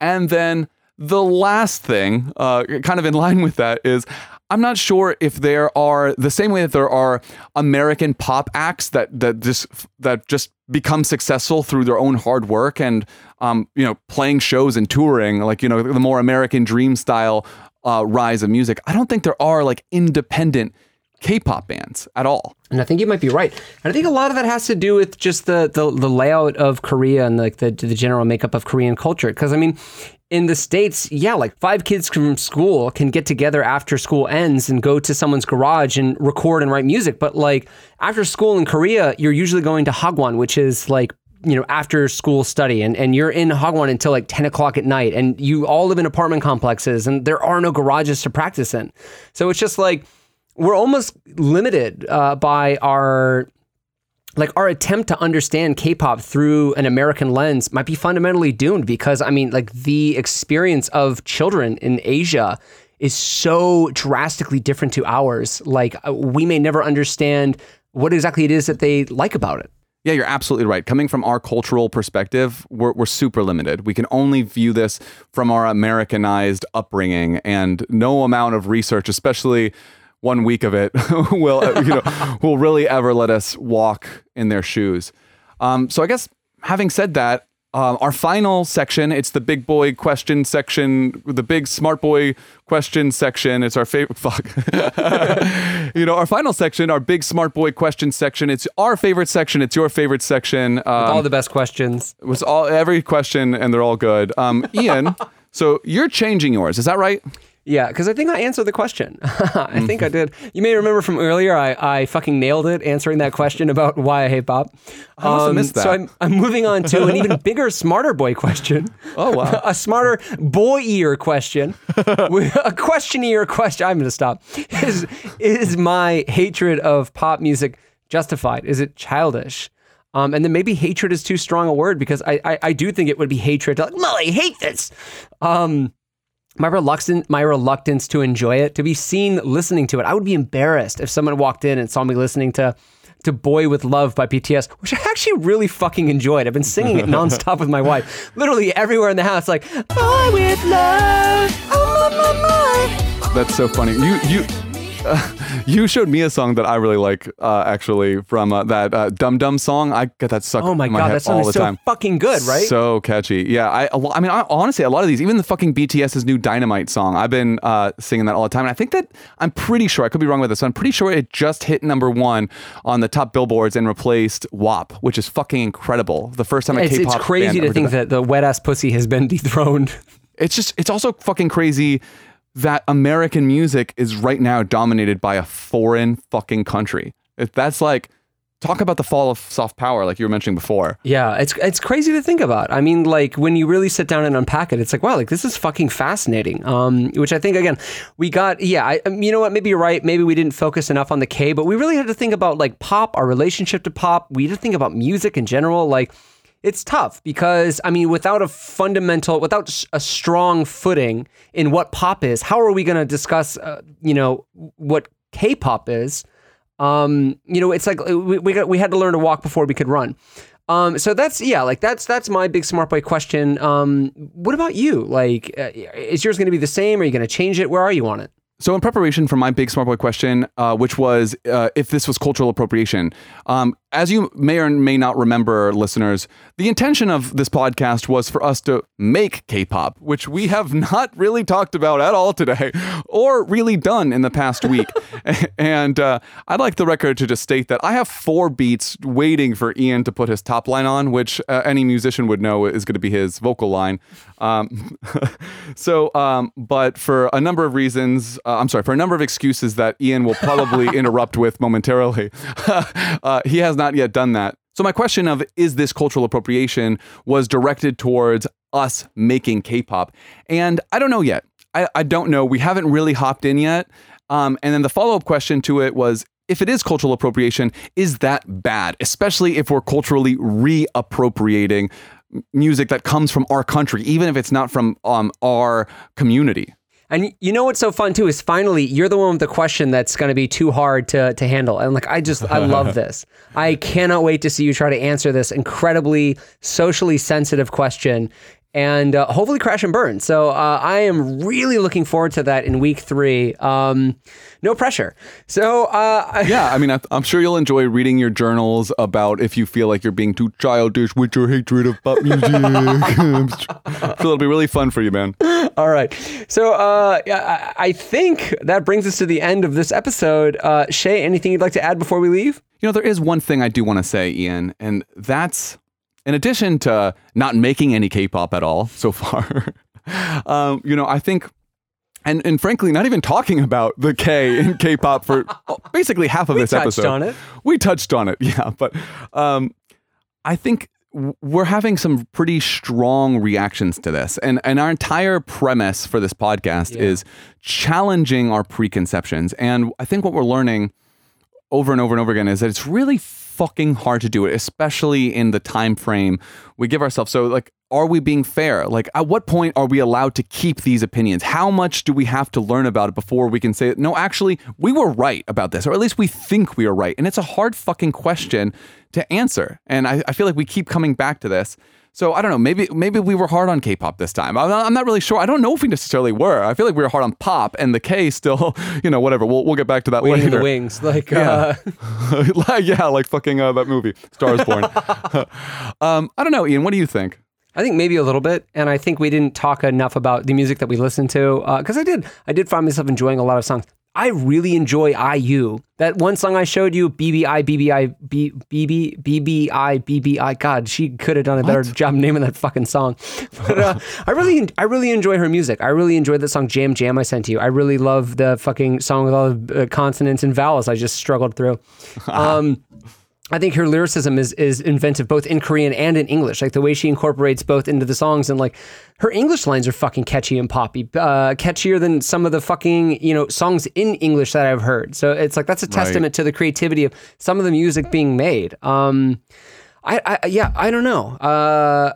And then the last thing, uh, kind of in line with that, is I'm not sure if there are the same way that there are American pop acts that that just that just become successful through their own hard work and um, you know playing shows and touring, like you know the more American dream style uh, rise of music. I don't think there are like independent K-pop bands at all. And I think you might be right. And I think a lot of that has to do with just the the, the layout of Korea and like the the general makeup of Korean culture. Because I mean, in the states, yeah, like five kids from school can get together after school ends and go to someone's garage and record and write music. But like after school in Korea, you're usually going to Hagwon, which is like you know after school study. And, and you're in Hagwon until like 10 o'clock at night. And you all live in apartment complexes and there are no garages to practice in. So it's just like we're almost limited uh, by our like our attempt to understand K-pop through an American lens might be fundamentally doomed because I mean like the experience of children in Asia is so drastically different to ours like uh, we may never understand what exactly it is that they like about it Yeah, you're absolutely right. Coming from our cultural perspective, we're, we're super limited. We can only view this from our Americanized upbringing, and no amount of research, especially one week of it, will uh, you know will really ever let us walk in their shoes. Um, so I guess having said that, um, our final section, it's the big boy question section, the big smart boy question section. It's our favorite. Fuck. you know, our final section, our big smart boy question section. It's our favorite section. It's your favorite section. Um, all the best questions it was all every question, and they're all good. Um, Ian, so you're changing yours. Is that right? Yeah, because I think I answered the question. I think I did. You may remember from earlier, I, I fucking nailed it answering that question about why I hate pop. I must have missed So that. I'm, I'm moving on to an even bigger, smarter boy question. Oh, wow. a smarter boyier question. A questionier question. I'm going to stop. Is, is my hatred of pop music justified? Is it childish? Um, and then maybe hatred is too strong a word because I, I, I do think it would be hatred. To like, I hate this. Um, my reluctance my reluctance to enjoy it to be seen listening to it i would be embarrassed if someone walked in and saw me listening to to boy with love by bts which i actually really fucking enjoyed i've been singing it nonstop with my wife literally everywhere in the house like boy with love oh my, my, my. That's so funny. You you. Uh, you showed me a song that I really like, uh, actually, from uh, that uh, Dum Dum song. I get that stuck oh my my god head that song is so time. fucking good right So catchy. Yeah, I, I mean, I, honestly, a lot of these, even the fucking BTS's new Dynamite song, I've been uh, singing that all the time. And I think that I'm pretty sure, I could be wrong with this, I'm pretty sure it just hit number one on the top billboards and replaced WAP, which is fucking incredible. The first time a it's, K-pop it's crazy to think that. that the wet ass pussy has been dethroned It's just, it's also fucking crazy that American music is right now dominated by a foreign fucking country. If that's like, talk about the fall of soft power, like you were mentioning before. Yeah, it's it's crazy to think about. I mean, like when you really sit down and unpack it, it's like wow, like this is fucking fascinating. Um, which I think again, we got. Yeah, I, um, you know what? Maybe you're right. Maybe we didn't focus enough on the K, but we really had to think about like pop, our relationship to pop. We had to think about music in general. Like it's tough because I mean, without a fundamental, without a strong footing in what pop is, how are we going to discuss? Uh, you know what K-pop is? Um, you know, it's like uh, we we, got, we had to learn to walk before we could run. Um, so that's yeah, like that's that's my big smart boy question. Um, what about you? Like, uh, is yours going to be the same? Are you going to change it? Where are you on it? So, in preparation for my big smart boy question, uh, which was uh, if this was cultural appropriation, um, as you may or may not remember, listeners, the intention of this podcast was for us to make K pop, which we have not really talked about at all today or really done in the past week. and uh, I'd like the record to just state that I have four beats waiting for Ian to put his top line on, which uh, any musician would know is going to be his vocal line. Um, so, um, but for a number of reasons, uh, I'm sorry, for a number of excuses that Ian will probably interrupt with momentarily, uh, he has not yet done that. So, my question of is this cultural appropriation was directed towards us making K pop. And I don't know yet. I, I don't know. We haven't really hopped in yet. Um, and then the follow up question to it was if it is cultural appropriation, is that bad? Especially if we're culturally reappropriating music that comes from our country, even if it's not from um, our community. And you know what's so fun too is finally you're the one with the question that's going to be too hard to to handle. And like I just I love this. I cannot wait to see you try to answer this incredibly socially sensitive question and uh, hopefully crash and burn. So uh, I am really looking forward to that in week three. Um, no pressure. So uh, Yeah, I mean, I'm sure you'll enjoy reading your journals about if you feel like you're being too childish with your hatred of pop music. I feel it'll be really fun for you, man. All right. So uh, yeah, I I think that brings us to the end of this episode. Uh, Shay, anything you'd like to add before we leave? You know, there is one thing I do want to say, Ian, and that's in addition to not making any K-pop at all so far. um, you know, I think. And, and frankly, not even talking about the K in K-pop for basically half of this touched episode. on it. We touched on it, yeah. But um, I think we're having some pretty strong reactions to this, and and our entire premise for this podcast is challenging our preconceptions. And I think what we're learning over and over and over again is that it's really fucking hard to do it, especially in the time frame we give ourselves. So, like, are we being fair? Like, at what point are we allowed to keep these opinions? How much do we have to learn about it before we can say, no, actually, we were right about this, or at least we think we are right? And it's a hard fucking question to answer. And I, I feel like we keep coming back to this. So I don't know. Maybe maybe we were hard on K-pop this time. I'm not, I'm not really sure. I don't know if we necessarily were. I feel like we were hard on pop, and the K still, you know, whatever. We'll we'll get back to that Waiting later. the wings, like Yeah. uh, like, yeah, like fucking uh, that movie, Stars Born. um, I don't know, Ian. What do you think? I think maybe a little bit, and I think we didn't talk enough about the music that we listened to because I did. I did find myself enjoying a lot of songs. I really enjoy IU. That one song I showed you, BBI, BBI, B- BB, BBI, BBI. God, she could have done a better job naming that fucking song. But uh, I really, I really enjoy her music. I really enjoyed the song Jam Jam I sent to you. I really love the fucking song with all the uh, consonants and vowels I just struggled through. Um, I think her lyricism is is inventive both in Korean and in English. Like the way she incorporates both into the songs and like her English lines are fucking catchy and poppy, uh, catchier than some of the fucking you know songs in English that I've heard. So it's like that's a testament to the creativity of some of the music being made. Um, I, I yeah, I don't know. Uh,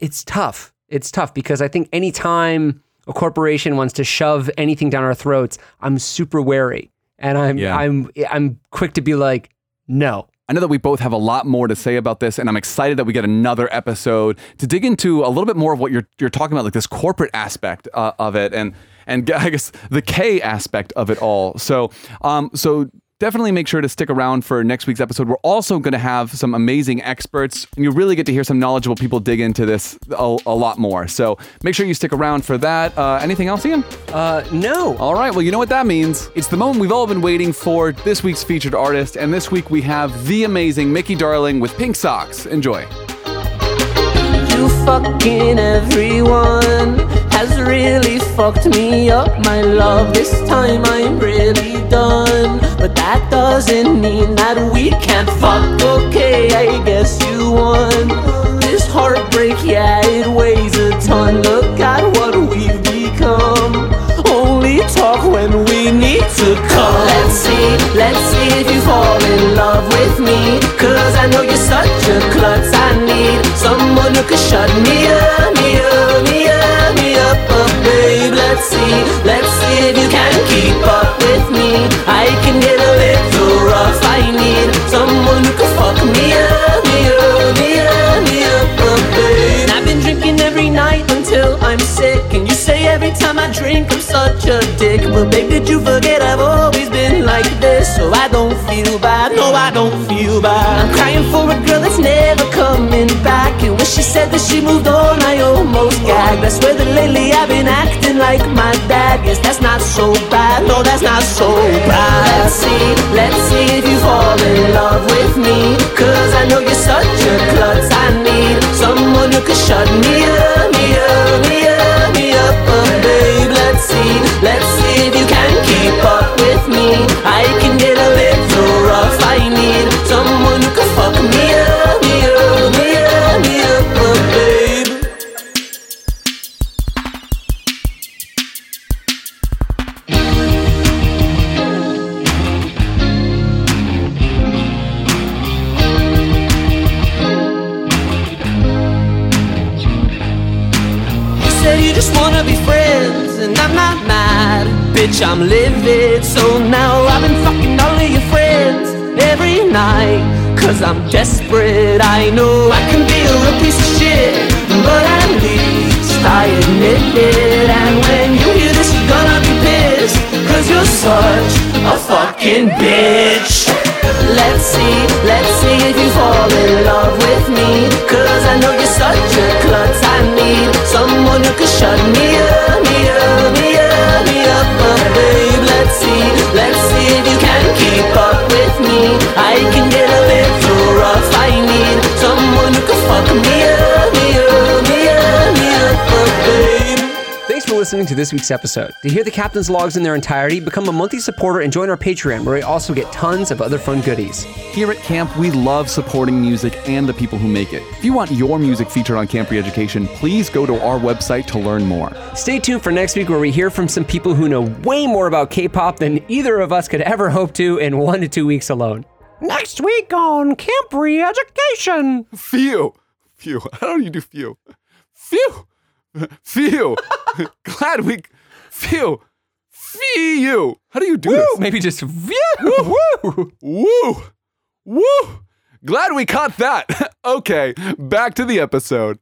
it's tough. It's tough because I think anytime a corporation wants to shove anything down our throats, I'm super wary, and I'm Yeah. I'm I'm quick to be like, no. I know that we both have a lot more to say about this, and I'm excited that we get another episode to dig into a little bit more of what you're you're talking about, like this corporate aspect uh, of it, and and I guess the K aspect of it all. So, um, so definitely make sure to stick around for next week's episode. We're also going to have some amazing experts, and you really get to hear some knowledgeable people dig into this a, a lot more. So make sure you stick around for that. Uh, anything else, Ian? Uh, no. All right, well, you know what that means. It's the moment we've all been waiting for this week's featured artist, and this week we have the amazing Mickey Darling with Pink Socks. Enjoy. Fucking everyone has really fucked me up, my love. This time I'm really done. But that doesn't mean that we can't fuck. Okay, I guess you won. This heartbreak, yeah, it weighs a ton. Look at what we've become. Only talk when we need to come. Let's see, let's see if you fall in love with me. Cause I know you're such a klutz. I need someone who can shut me up, me up, me up, me up, up, babe. Let's see, let's see if you can keep up with me. I can get a little rough. I need someone who can fuck me up, me up, me up, me up, up, babe. And I've been drinking every night until I'm sick. And you say every time I drink I'm such a dick. But babe, did you forget I've always been like this? So I don't feel bad, no, I don't feel bad. I'm crying she said that she moved on, I almost gagged. I swear that lately I've been acting like my dad. Guess that's not so bad, no, that's not so bad. Let's see, let's see if you fall in love with me. Cause I know you're such a klutz. I need someone who can shut me up, me up, me up, me up, oh, babe. Let's see, let's see if you can keep up with me. I can get a little Bitch, I'm livid, so now I've been fucking all of your friends every night. Cause I'm desperate, I know I can be a real piece of shit, but at least I admit it. And when you hear this, you're gonna be pissed, cause you're such a fucking bitch. Let's see, let's see if you fall in love with me. Cause I know you're such a klutz. Someone who can shut me up, me up, me up, me up, oh, babe. Let's see, let's see if you can keep up with me. I can get a little rough. I need someone who can fuck me up, listening to this week's episode. To hear the captain's logs in their entirety, become a monthly supporter and join our Patreon, where we also get tons of other fun goodies. Here at camp, we love supporting music and the people who make it. If you want your music featured on Camp Re-Education, please go to our website to learn more. Stay tuned for next week, where we hear from some people who know way more about K-pop than either of us could ever hope to in one to two weeks alone. Next week on Camp Re-Education. Phew. Phew. How do you do phew? Phew. Phew. Glad we. Phew. Phew. How do you do this? Maybe just woo. woo. Woo! Woo! Glad we caught that. okay, back to the episode.